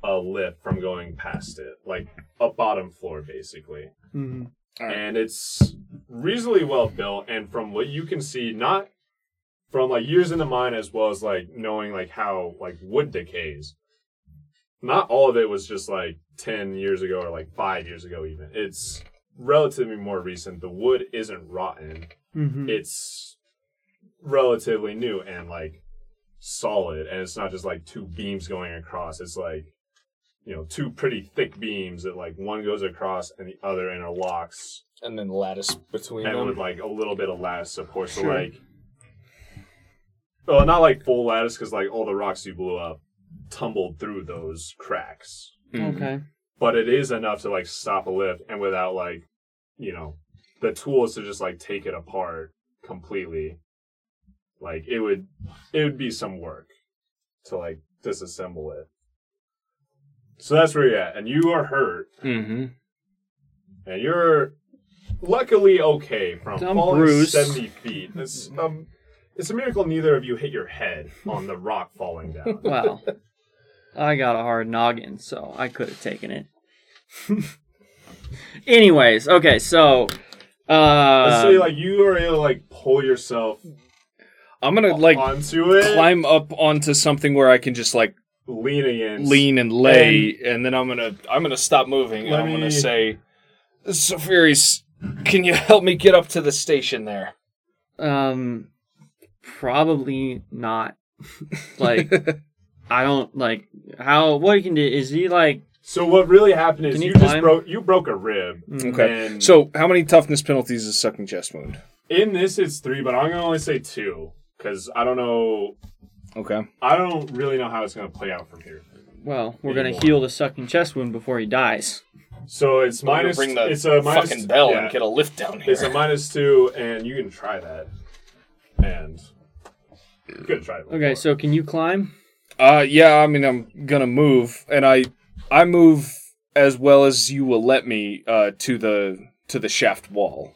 a lip from going past it, like a bottom floor basically. Mhm. Alright. And it's reasonably well built and from what you can see, not from like years in the mine as well as like knowing like how like wood decays. Not all of it was just like ten years ago or like five years ago even. It's relatively more recent. The wood isn't rotten Mhm. it's relatively new and like solid and it's not just like two beams going across it's like you know two pretty thick beams that like one goes across and the other interlocks And then lattice between and them. with like a little bit of lattice support so Sure. like well not like full lattice because like all the rocks you blew up tumbled through those cracks Mhm. Okay. but it is enough to like stop a lift and without like you know the tools to just like take it apart completely like it would it would be some work to like disassemble it so that's where you're at and you are hurt Mhm. and you're luckily okay from I'm falling bruised. 70 feet it's um it's a miracle neither of you hit your head on the rock falling down Well, I got a hard noggin, so I could have taken it. Anyways, okay, so uh, let's say like you are able to like pull yourself I'm gonna like onto it climb up onto something where I can just like lean against lean and lay, and, then I'm gonna I'm gonna stop moving, and I'm me- gonna say, Sophiris, can you help me get up to the station there? um, probably not. like, I don't like how. What you can do is he like So what really happened is you you, just climb? broke you broke a rib. Okay. And So how many toughness penalties is sucking chest wound? in this it's three, but I'm gonna only say two because I don't know. Okay. I don't really know how it's gonna play out from here. well, we're gonna heal the sucking chest wound before he dies. So it's I'm gonna minus. ring the it's a minus, fucking bell yeah, and get a lift down here. It's a minus two, and you can try that. And you could try it. Okay, before. so can you climb? Uh, yeah. I mean, I'm gonna move, and I I move as well as you will let me uh, to the to the shaft wall.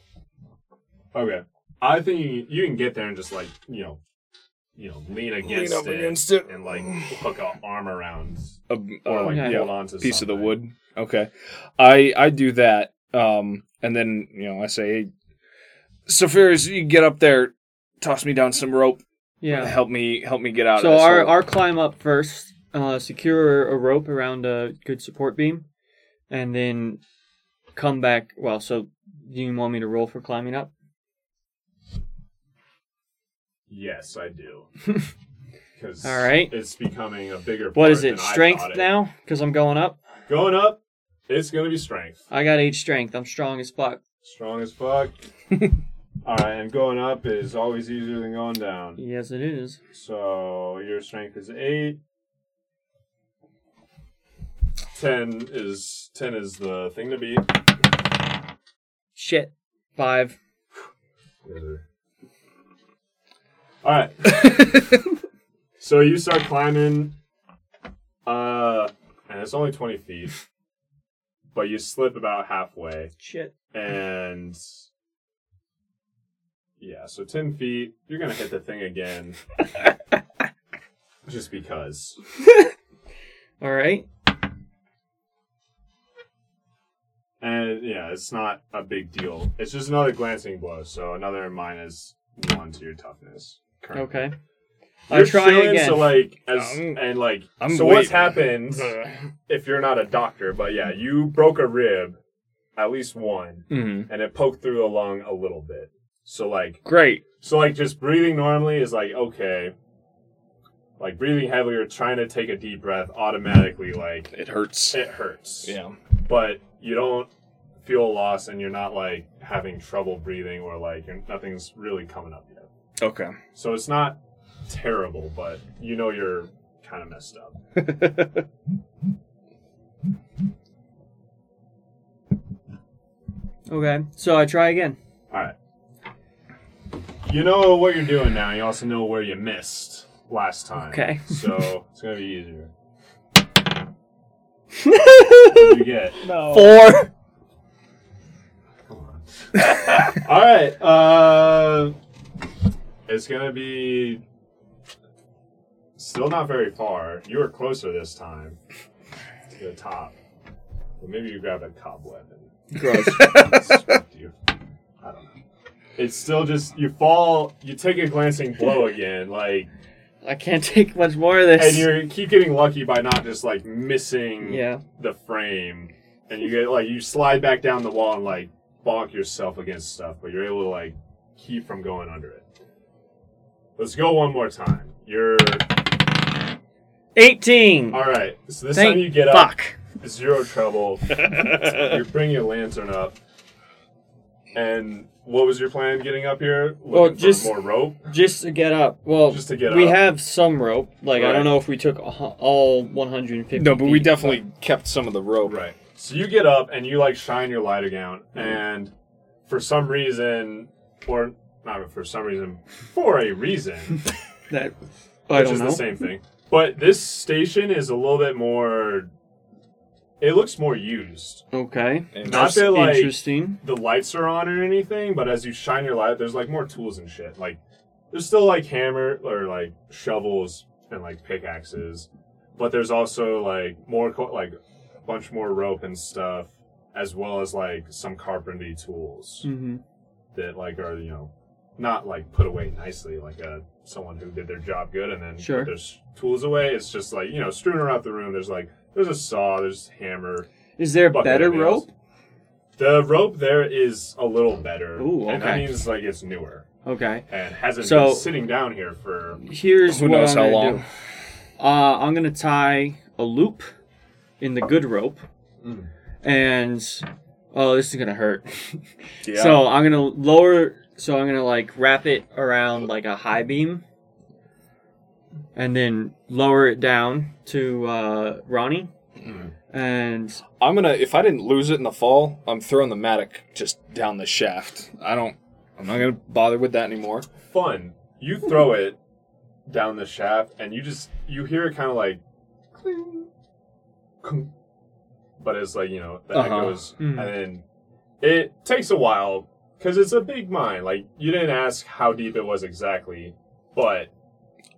okay, I think you, you can get there and just like you know, you know, lean against, up it, against it. and like hook an arm around A, or like Okay. hold on to a piece of the wood. Okay, I I do that. Um, and then you know I say, hey, Sephiris, you get up there, toss me down some rope, Yeah. help me help me get out. So of this our hole." our climb up first. Uh, secure a rope around a good support beam, and then come back. Well, so do you want me to roll for climbing up? Yes, I do. Because All right. it's becoming a bigger. What is it? Strength now? Because I'm going up. Going up, it's gonna be strength. I got eight strength. I'm strong as fuck. Strong as fuck. All right, and going up is always easier than going down. Yes, it is. So your strength is eight. Ten is ten is the thing to beat. Shit. Five. All right. so you start climbing, uh, and it's only twenty feet, but you slip about halfway, Shit. and yeah, so ten feet. You're gonna hit the thing again, just because. All right. And yeah, it's not a big deal. It's just another glancing blow, so another minus one to your toughness. Currently. Okay. You're I try chilling, again. So like as I'm- and like I'm so what's waiting. happened if you're not a doctor, but yeah, you broke a rib, at least one, Mhm. and it poked through the lung a little bit. So like Great. so like just breathing normally is like okay. Like breathing heavily or trying to take a deep breath automatically like It hurts. it hurts. Yeah. But you don't feel lost and you're not like having trouble breathing or like you're, nothing's really coming up yet. Okay. So it's not terrible, but you know you're kind of messed up. Okay. So I try again. All right. You know what you're doing now. You also know where you missed last time. Okay. So it's gonna be easier. What did you get? No. Four. Come on. All right. Uh, it's gonna be still not very far. You were closer this time. To the top. Or maybe you grabbed a cobweb and Gross. swept you. I don't know. It's still just you fall. You take a glancing blow again, like, I can't take much more of this. and you keep getting lucky by not just like missing yeah. the frame, and you get like you slide back down the wall and like bonk yourself against stuff, but you're able to like keep from going under it. Let's go one more time. You're 18. all right. So this Thank time you get up, fuck. zero trouble. you bring your lantern up, and what was your plan getting up here? Looking Well, for just- more rope. Just to get up. Well, Just to get we up. have some rope. Like I Right. don't know if we took a all 150. No, but we feet, definitely kept some of the rope. Right. So you get up and you like shine your light down, mm-hmm. and for some reason, or not for some reason, for a reason, That I which don't is know. the same thing. But this station is a little bit more. It looks more used. Okay. And Not that like Interesting. the lights are on or anything, but as you shine your light, there's like more tools and shit. Like there's still like hammer or like shovels and like pickaxes, but there's also like more co- like a bunch more rope and stuff, as well as like some carpentry tools Mm-hmm. that like are you know not like put away nicely like a someone who did their job good and then Sure. put their tools away. It's just like you know strewn around the room. There's like there's a saw, there's hammer, Is there bucket better of nails. rope? The rope there is a little better. Ooh, And that okay. means like it's newer Okay. and hasn't So- been sitting down here for. Here's Who what knows I'm how gonna long? do. Uh, I'm gonna tie a loop in the good rope, Mm. and oh, this is gonna hurt. Yeah. So I'm gonna lower. So I'm gonna like wrap it around like a high beam, and then lower it down to uh, Ronnie. Mm. And I'm gonna if I didn't lose it in the fall, I'm throwing the mattock just down the shaft. I don't. I'm not gonna bother with that anymore. Fun. You throw it down the shaft and you just you hear it kind of like, cling, clunk, but it's like you know the Uh-huh. echoes, Mm. and then it takes a while because it's a big mine. Like you didn't ask how deep it was exactly, but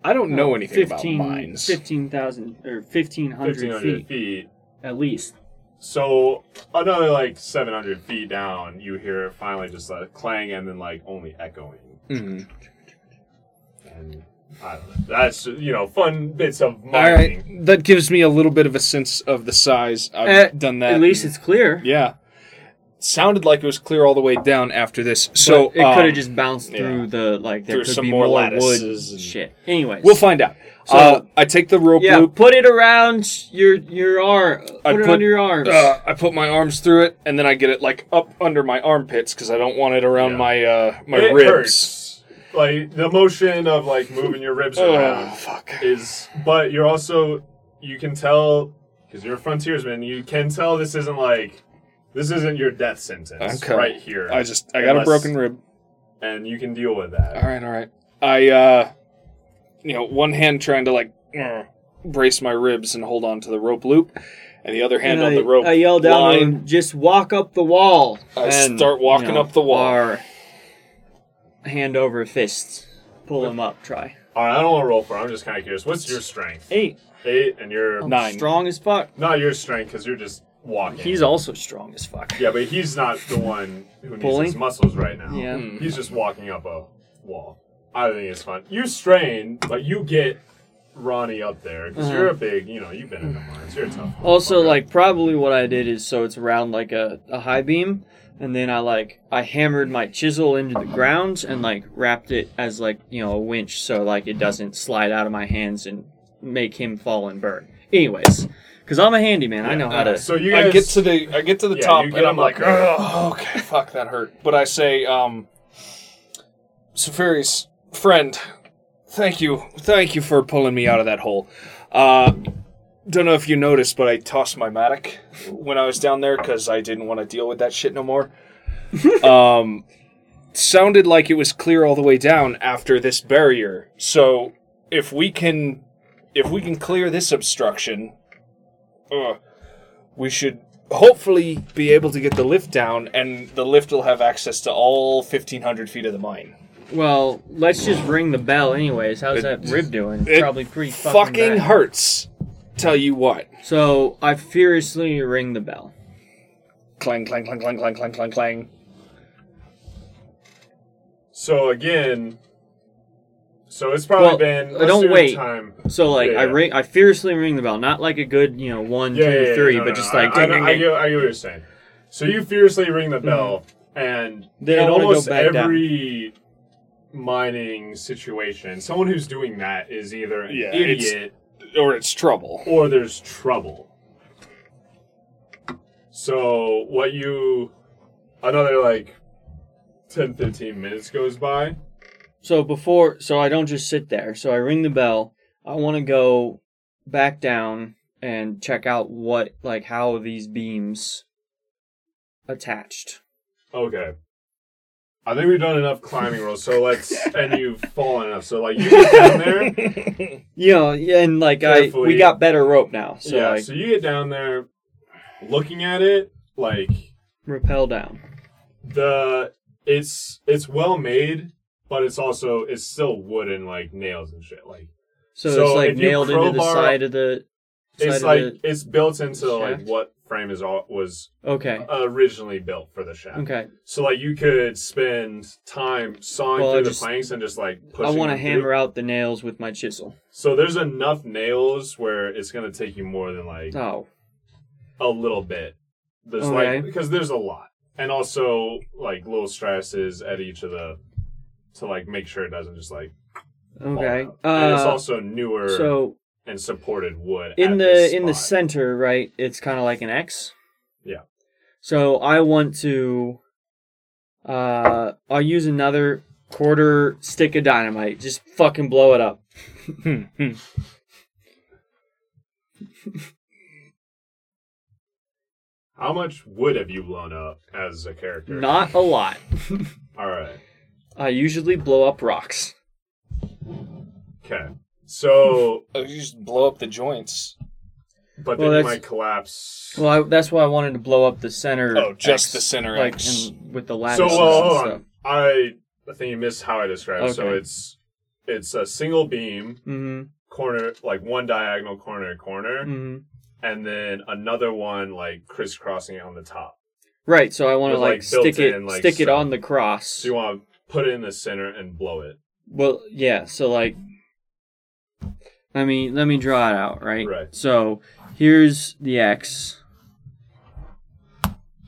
I don't know anything 15, about mines. 15,000 or 1,500 1500 feet feet. at least. So another like 700 feet down, you hear it finally just like clang and then like only echoing. Mhm. And I don't know. That's you know fun bits of All mining. right, that gives me a little bit of a sense of the size. I've At- done that. At least it's clear. yeah. Sounded like it was clear all the way down after this. So but it could um, have just bounced through yeah. the like there Through could some be more more, lattices wood and- shit. Anyways, We'll find out. So- uh, I take the rope yeah, loop. put it around your your arm. Put I it put, under your arms. Uh, I put my arms through it, and then I get it like up under my armpits because I don't want it around Yeah. my uh, my it ribs. hurts. Like the motion of like moving your ribs Oh around fuck! is, but you're also you can tell because you're a frontiersman. You can tell this isn't like this isn't your death sentence Okay. right here. I just I got a Unless- broken rib. and you can deal with that. All right, all right. I uh, you know, one hand trying to like uh, brace my ribs and hold on to the rope loop, and the other hand And on I, the rope. I yell down to line. him, just walk up the wall. I And, start walking you know, up the wall. Or hand over fist. Pull him up. Try. All right, I don't want to roll for. it. I'm just kind of curious. What's your strength? Eight. Eight, and you're I'm Nine. Strong as fuck. not your strength because you're just walking. He's also strong as fuck. yeah, but he's not the one who needs Pulling? his muscles right now. Yeah. Hmm. He's just walking up a wall. I think it's fun. You strain, but you get Ronnie up there because Uh-huh. you're a big, you know, you've been in the mines. You're a tough. Also, motherfucker. like probably what I did is so it's around like a, a high beam, and then I like I hammered my chisel into the ground and like wrapped it as like you know a winch so like it doesn't slide out of my hands and make him fall and burn. Anyways, because I'm a handyman, I know how to. So you guys I get to the I get to the Yeah, top you get and I'm him like, up oh, okay, fuck, that hurt. But I say, um, Safari's friend, thank you, thank you for pulling me out of that hole. Uh, don't know if you noticed, but I tossed my mattock when I was down there because I didn't want to deal with that shit no more. um, sounded like it was clear all the way down after this barrier. So if we can, if we can clear this obstruction, uh, we should hopefully be able to get the lift down, and the lift will have access to all 1,500 feet of the mine. well, let's just ring the bell anyways. How's that rib doing? it Probably pretty fucking, Fucking bad. hurts. tell you what. So I furiously ring the bell. Clang, clang, clang, clang, clang, clang, clang, clang. So again, so it's probably Well, been. uh, let's don't do wait. Time. So like Yeah, I yeah. ring, I fiercely ring the bell, not like a good, you know, one, Yeah, two, yeah, yeah, three, no, but no, just no. like I, I, ding, know- ding, I, get, I get what you're saying. So you fiercely ring the bell, and Then in I go almost back down. every mining situation, someone who's doing that is either an Yeah, it's- idiot Or it's trouble. or there's trouble. So what you another like 10 15 minutes goes by. So before, so I don't just sit there. So I ring the bell. I want to go back down and check out what, like, how these beams attached. Okay. I think we've done enough climbing rolls, so let's and you've fallen enough. So like you get down there, You know, and like I, we got better rope now. So yeah. like, So you get down there, looking at it, like rappel down. the it's it's well made, but it's also it's still wooden like nails and shit. Like So, So it's like nailed into the side of the. Side it's of like the, it's built into like what frame is all was okay. originally built for the shaft. Okay. So like you could spend time sawing Well, through just- the planks and just like I want to them through. hammer out the nails with my chisel. So there's enough nails where it's gonna take you more than like Oh, a little bit. There's Okay. like because there's a lot, and also like little stresses at each of the to like make sure it doesn't just like okay. out. and it's Uh, also newer so and supported wood in the in the center, right? It's kind of like an X. Yeah. So I want to. Uh, I'll use another quarter stick of dynamite. Just fucking blow it up. How much wood have you blown up as a character? Not a lot. All right. I usually blow up rocks. Okay. So, Oh, you just blow up the joints. but Well, then you that's- might collapse. Well, I, that's why I wanted to blow up the center. Oh, just X, the center like X. in- with the lattice. so, lattices well, and hold stuff. on. I I think you missed how I described. it. So Okay. it's it's a single beam, Mm-hmm. corner like one diagonal corner to corner, Mm-hmm. and then another one like crisscrossing it on the top. Right. So I want to With, like, like, stick it, built-in, like, stick it stuff. on the cross. So you want to put it in the center and blow it. Well, yeah. So like, let me let me draw it out. Right. Right. So here's the X.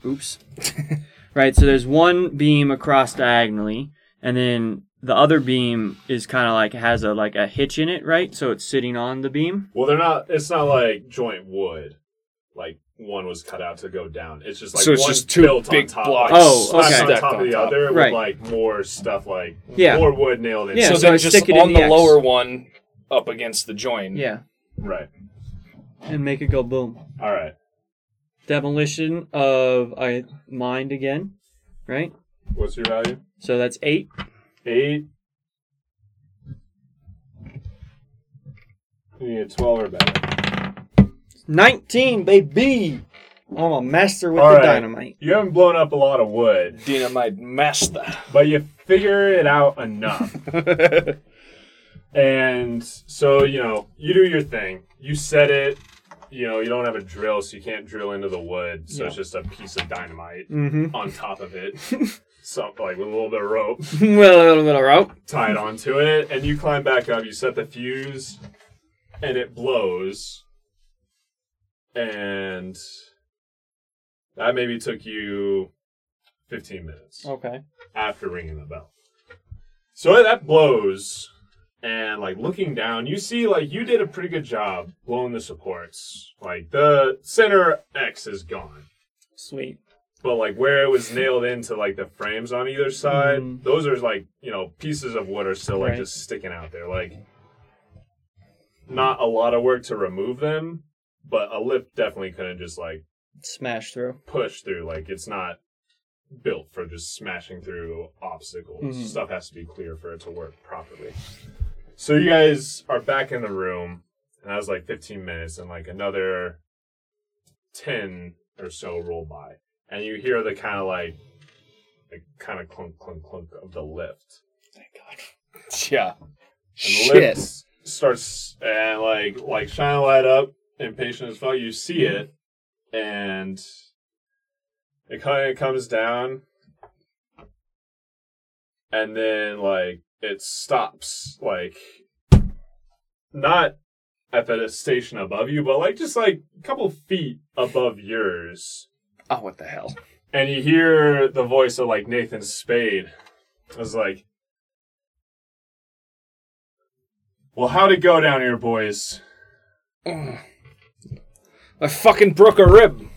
Oops. right. So there's one beam across diagonally, and then the other beam is kind of like has a like a hitch in it. Right. So it's sitting on the beam. Well, they're not. It's not like joint wood. Like one was cut out to go down. It's just like So it's one's just two built big on top, blocks like, Oh, okay. on top of the top. other Right. with like more stuff, like Yeah. more wood nailed in. Yeah, so so then just stick it in on the the lower one, up against the join. Yeah. right. And make it go boom. All right. Demolition of I mind again. Right. What's your value? So that's eight. Eight. You need a twelve or better. 19, baby! I'm a master with All the right. dynamite. You haven't blown up a lot of wood, Dynamite master. but you figure it out enough. And so, you know, you do your thing. You set it. You know, you don't have a drill, so you can't drill into the wood. So it's just a piece of dynamite Mm-hmm. on top of it. Something like with a little bit of rope well, a little bit of rope. tied onto it. And you climb back up. You set the fuse, and it blows. And that maybe took you 15 minutes Okay. after ringing the bell. So that blows, and like looking down, you see like you did a pretty good job blowing the supports. Like the center X is gone, Sweet. but like where it was nailed into like the frames on either side, Mhm. those are like you know pieces of wood are still like Right. just sticking out there. Like not a lot of work to remove them, but a lift definitely couldn't just like Smash through. push through. Like it's not built for just smashing through obstacles. Mhm. Stuff has to be clear for it to work properly. So you guys are back in the room, and that was like 15 minutes, and like another 10 or so roll by, and you hear the kind of like, like kind of clunk clunk clunk of the lift. Thank God. Yeah. And the Shit. lift starts and like like shine a light up impatient as fuck. You see it, and it kind of comes down, and then like it stops, like not at the station above you, but like just like a couple feet above yours. Oh, what the hell? and you hear the voice of like Nathan Spade. I was like, "Well, how'd it go down here, boys?" Mm. I fucking broke a rib.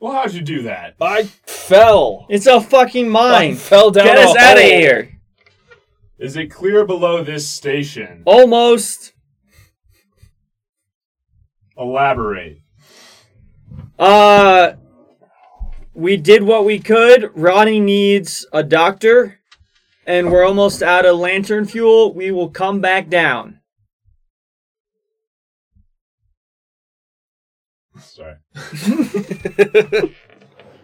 Well, how'd you do that? I fell. It's a fucking I mine. fell down. Get a us out of hole. here. Is it clear below this station? Almost. Elaborate. Uh, we did what we could. Ronnie needs a doctor, and we're almost out of lantern fuel. We will come back down. Sorry.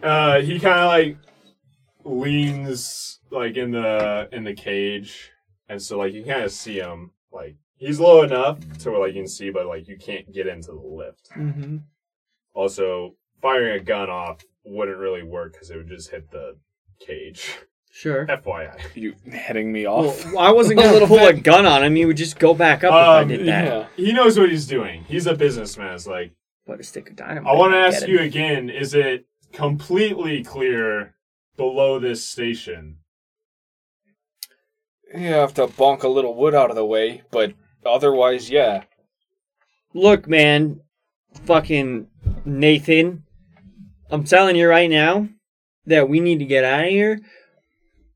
uh, he kind of like leans like in the in the cage, and so like you kind of see him like he's low enough to where like you can see, but like you can't get into the lift. Mm-hmm. Also, firing a gun off wouldn't really work because it would just hit the cage. Sure. FYI. You heading me Well, off? I wasn't gonna little pull a gun on him. He would just go back up if I Um, did that. yeah. He knows what he's doing. He's a businessman. It's like But a stick of dynamite. I want to ask you again: Is it completely clear below this station? You have to bonk a little wood out of the way, but otherwise, yeah. Look, man, fucking Nathan, I'm telling you right now that we need to get out of here.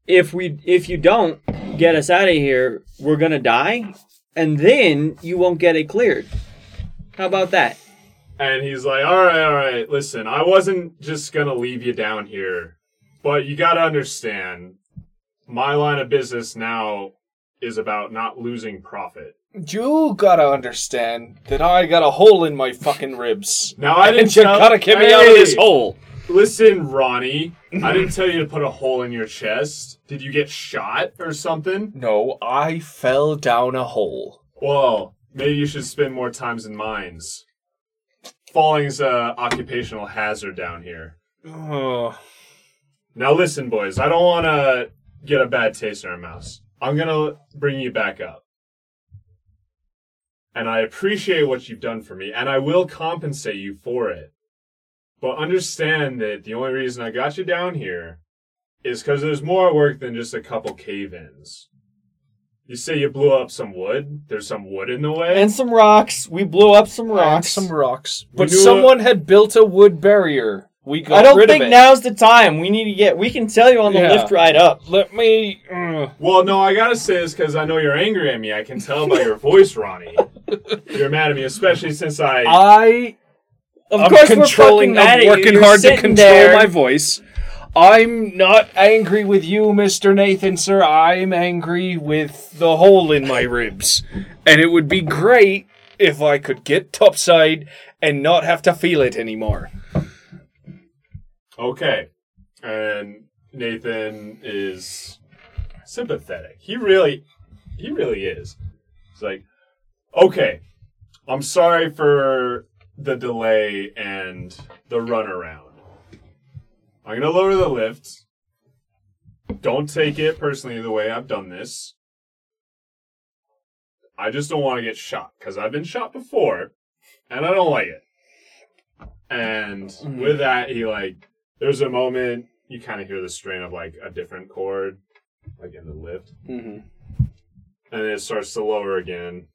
If we if you don't get us out of here, we're gonna die, and then you won't get it cleared. How about that? And he's like, "All right, all right. Listen, I wasn't just gonna leave you down here, but you got to understand, my line of business now is about not losing profit. You gotta understand that I got a hole in my fucking ribs. Now I didn't And you tell- gotta get me out of this hole. Listen, Ronnie, I didn't tell you to put a hole in your chest. Did you get shot or something? No, I fell down a hole. Well, maybe you should spend more times in mines. Falling's a occupational hazard down here. Ugh. Now listen, boys, I don't want to get a bad taste in our mouths. I'm going to bring you back up. And I appreciate what you've done for me, and I will compensate you for it. But understand that the only reason I got you down here is because there's more work than just a couple cave ins. You say you blew up some wood? There's some wood in the way? And some rocks. We blew up some And rocks. some rocks. We But knew someone had built a wood barrier. We got I don't rid think of it. now's the time. We need to get. We can tell you on the Yeah. lift ride up. Let me. ugh. Well, no, I gotta say this because I know you're angry at me. I can tell by your voice, Ronnie. You're mad at me, especially since I. I Of I'm course, controlling. we're fucking mad I'm at you. working You're hard to sitting control there. my voice. I'm not angry with you, Mister Nathan, sir. I'm angry with the hole in my ribs, and it would be great if I could get topside and not have to feel it anymore. Okay. And Nathan is sympathetic. He really, he really is. It's like, okay, I'm sorry for the delay and the runaround. I'm gonna lower the lift. Don't take it personally the way I've done this. I just don't want to get shot because I've been shot before, and I don't like it. And with that, he like there's a moment you kind of hear the strain of like a different chord, like in the lift, Mm-hmm. and it starts to lower again,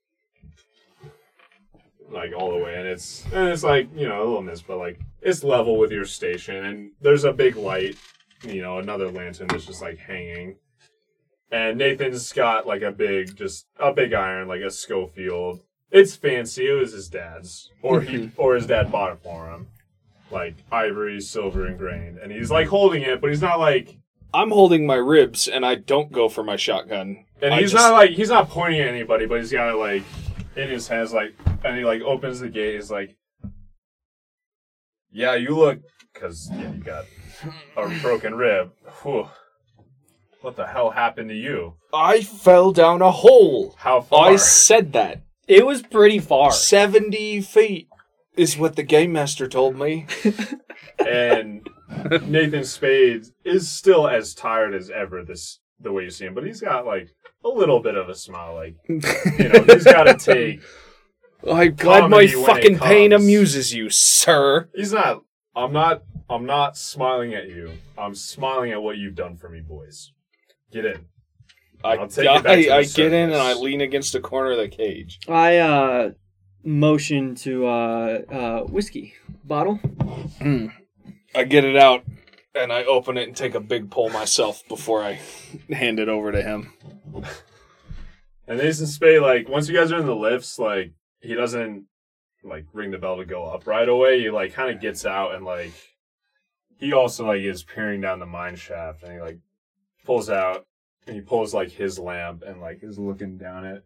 like all the way, and it's and it's like you know a little miss, but like it's level with your station, and there's a big light, you know, another lantern that's just like hanging, and Nathan's got like a big, just a big iron, like a Schofield. It's fancy. It was his dad's, or he or his dad bought it for him like ivory, silver, and grain. And he's like holding it, but he's not like, I'm holding my ribs, and I don't go for my shotgun. and I he's just- not like, he's not pointing at anybody, but he's got it like in his hands, like, and he like opens the gate. He's like, yeah, you look, because yeah, you got a broken rib. Whew. What the hell happened to you? I fell down a hole. How far? I said that. It was pretty far. 70 feet is what the game master told me. and Nathan Spade is still as tired as ever. This the way you see him, but he's got like a little bit of a smile. Like you know, he's got to take. I'm glad my Comedy when it fucking pain comes. amuses you, sir. He's not. I'm not. I'm not smiling at you. I'm smiling at what you've done for me, boys. Get in. I, I'll take you back to the I, I get in and I surface. lean against the corner of the cage. I uh motion to uh uh whiskey bottle. I get it out and I open it and take a big pull myself before I hand it over to him. And Nathan Spade, like once you guys are in the lifts, like he doesn't like ring the bell to go up right away. He like kind of gets out and like he also like is peering down the mine shaft and he like pulls out and he pulls like his lamp and like is looking down it.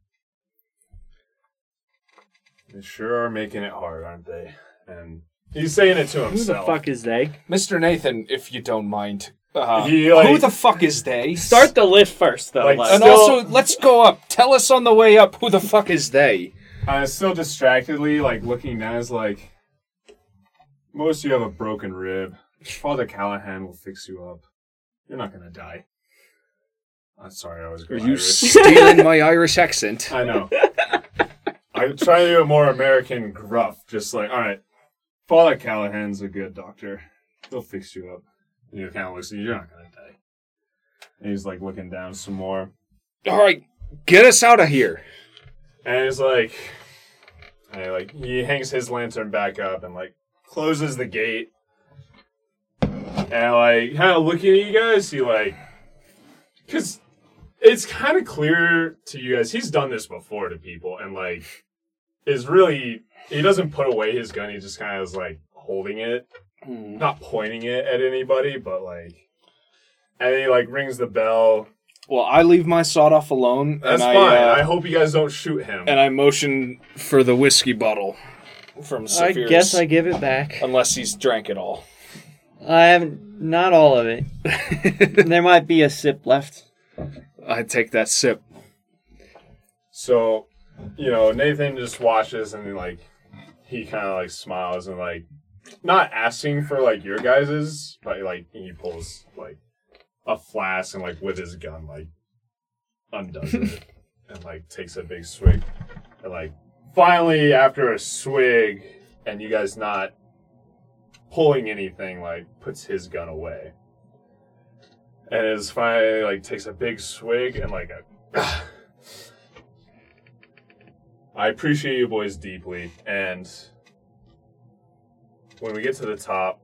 They sure are making it hard, aren't they? And he's saying it to himself. Who the fuck is they? Mr. Nathan, if you don't mind. Uh, He, like- who the fuck is they? Start the lift first, though. Like, Les. and Still- also, let's go up. Tell us on the way up who the fuck is they? Uh, still distractedly, like looking down, is like, most of you have a broken rib. Father Callahan will fix you up. You're not gonna die. I'm sorry, I was Are you Irish. stealing my Irish accent? I know. I try to do a more American gruff, just like, all right, Father Callahan's a good doctor. He'll fix you up. And you kind of looks. You're not gonna die. And he's like looking down some more. All right, get us out of here. And he's like, and he, like he hangs his lantern back up and like closes the gate. And like kind of looking at you guys, he like, because it's kind of clear to you guys he's done this before to people, and like is really he doesn't put away his gun. He just kind of is like holding it, hmm. not pointing it at anybody, but like, and he like rings the bell. Well, I leave my sawed off alone, That's and fine. I, uh, I hope you guys don't shoot him. and I motion for the whiskey bottle from I Saphir's, guess I give it back. unless he's drank it all. I haven't, not all of it. there might be a sip left. I take that sip. So, you know, Nathan just watches and like he kind of like smiles and like not asking for like your guys's, but like he pulls like a flask and like with his gun like undoes it and like takes a big swig and like finally after a swig and you guys not pulling anything like puts his gun away and is finally like takes a big swig and like a I appreciate you boys deeply, and when we get to the top,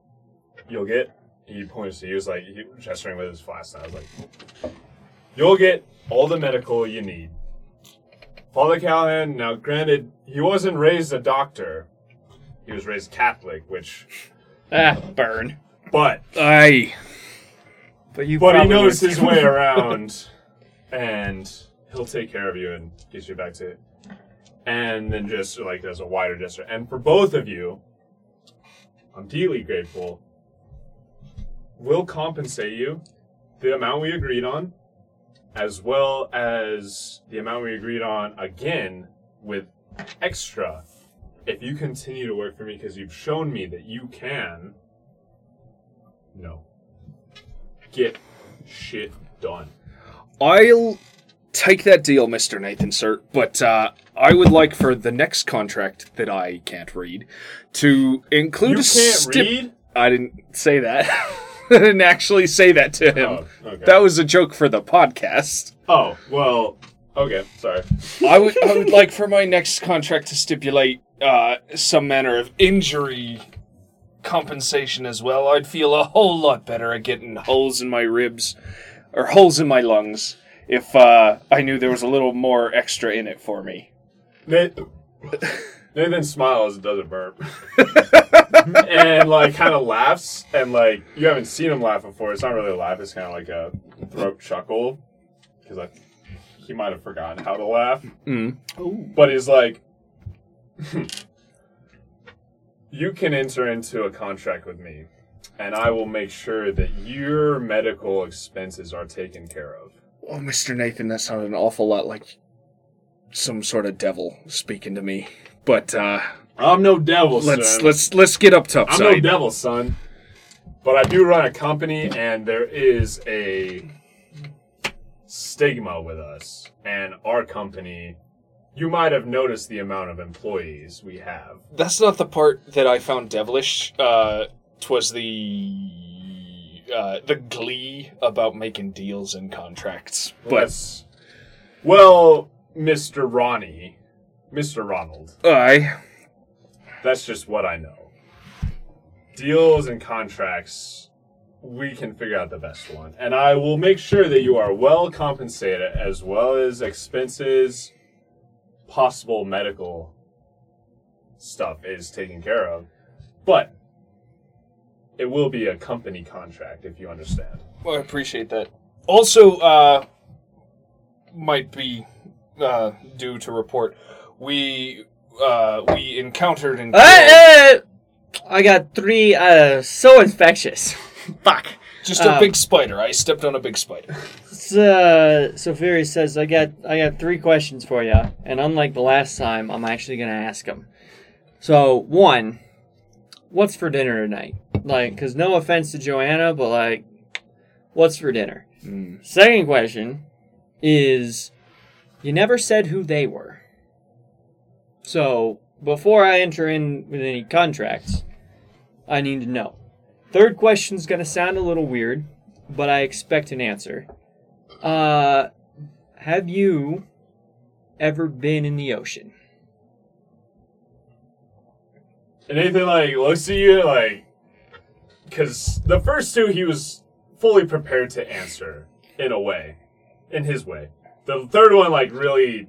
you'll get. He points to you, he's like he, gesturing with his flask. And I was like, "You'll get all the medical you need." Father Callahan. Now, granted, he wasn't raised a doctor; he was raised Catholic, which, Ah, burn. but Aye. But you. but he knows his way around, and he'll take care of you and get you back to it. And then just like there's a wider gesture, and for both of you, I'm deeply grateful. We'll compensate you the amount we agreed on, as well as the amount we agreed on again with extra. If you continue to work for me, because you've shown me that you can. No get shit done. I'll take that deal, Mr. Nathan, sir. But uh, I would like for the next contract that I can't read to include You a can't stip- read? I didn't say that. I didn't actually say that to him. Oh, okay. That was a joke for the podcast. oh, well, okay, sorry. I would I would like for my next contract to stipulate uh, some manner of injury compensation as well. I'd feel a whole lot better at getting holes in my ribs or holes in my lungs if uh, I knew there was a little more extra in it for me. Nate, Nathan smiles and does a burp. and, like, kind of laughs. And, like, you haven't seen him laugh before. It's not really a laugh, it's kind of like a throat chuckle. Because I, he might have forgotten how to laugh. Mm. But he's like, you can enter into a contract with me, and I will make sure that your medical expenses are taken care of. Oh, Mr. Nathan, that sounded an awful lot like some sort of devil speaking to me. But uh, I'm no devil, let's son. let's let's get up top I'm no devil, son. But I do run a company, and there is a stigma with us and our company. You might have noticed the amount of employees we have. That's not the part that I found devilish. Uh, twas the uh, the glee about making deals and contracts. But But well, Mr. Ronnie, Mr. Ronald, I that's just what I know. Deals and contracts, we can figure out the best one, and I will make sure that you are well compensated as well as expenses, possible medical stuff is taken care of, but it will be a company contract if you understand. well, I appreciate that. Also, uh, might be uh, due to report we uh, we encountered and Uh, uh, I got three. Uh, so infectious. Fuck. just a um, big spider. I stepped on a big spider. So, so Fury says, "I got, I got three questions for you, and unlike the last time, I'm actually gonna ask them. So, one, what's for dinner tonight? Like, cause no offense to Joanna, but like, what's for dinner? Second question is, you never said who they were. So, before I enter in with any contracts, I need to know. Third question is gonna sound a little weird, but I expect an answer. Uh, have you ever been in the ocean? And Nathan like looks at you like, because the first two he was fully prepared to answer in a way, in his way. The third one like really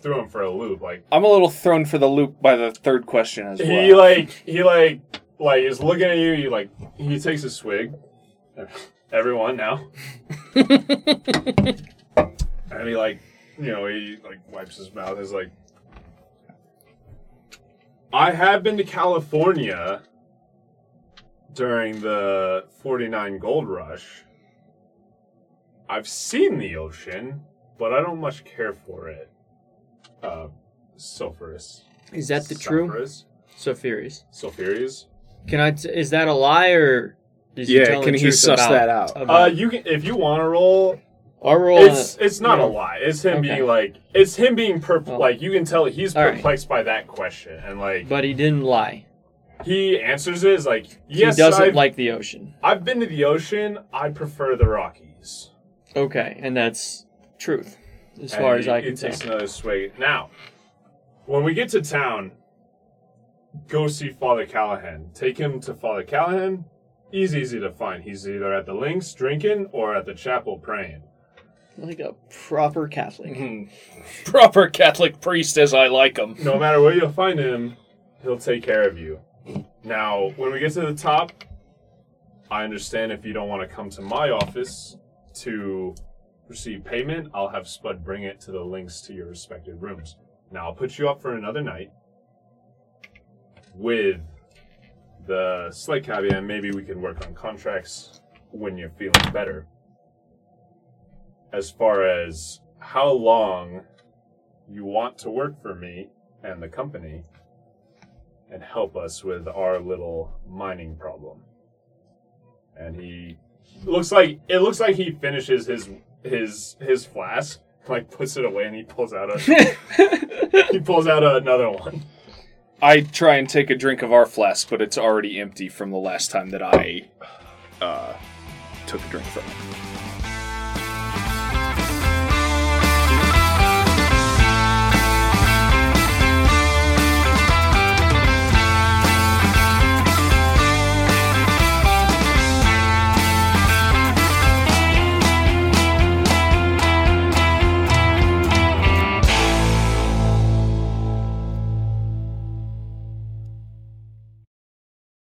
threw him for a loop. Like I'm a little thrown for the loop by the third question as well. he like he like like is looking at you. You like he takes a swig. Everyone now, and he like you know he like wipes his mouth. He's like. I have been to California during the 49 gold rush. I've seen the ocean, but I don't much care for it. Uh, sulfurous. Is that the true? Sulfurous? So furious. Sulfurious? Can I? T- is that a lie or? Is he Yeah, telling can the he truth suss about- that out? Uh, you can if you want to roll. I'll roll. It's a- it's not you a know, lie. It's him Okay. being like it's him being perp. Well. like you can tell he's All right. perplexed by that question, and like But he didn't lie. he answers it as like yes, he doesn't I've, like the ocean. I've been to the ocean. I prefer the Rockies. Okay, and that's truth, as And far as I he can tell. takes another swig. Now, when we get to town, go see Father Callahan. Take him to Father Callahan. He's easy to find. He's either at the links drinking or at the chapel praying. Like a proper Catholic. Mhm. Proper Catholic priest as I like him. No matter where you'll find him, he'll take care of you. Now, when we get to the top, I understand if you don't want to come to my office to receive payment, I'll have Spud bring it to the links to your respective rooms. Now, I'll put you up for another night with the slight caveat maybe we can work on contracts when you're feeling better. As far as how long you want to work for me and the company and help us with our little mining problem. And he looks like it looks like he finishes his his his flask, like puts it away and he pulls out a he pulls out another one. I try and take a drink of our flask, but it's already empty from the last time that I uh, took a drink from it.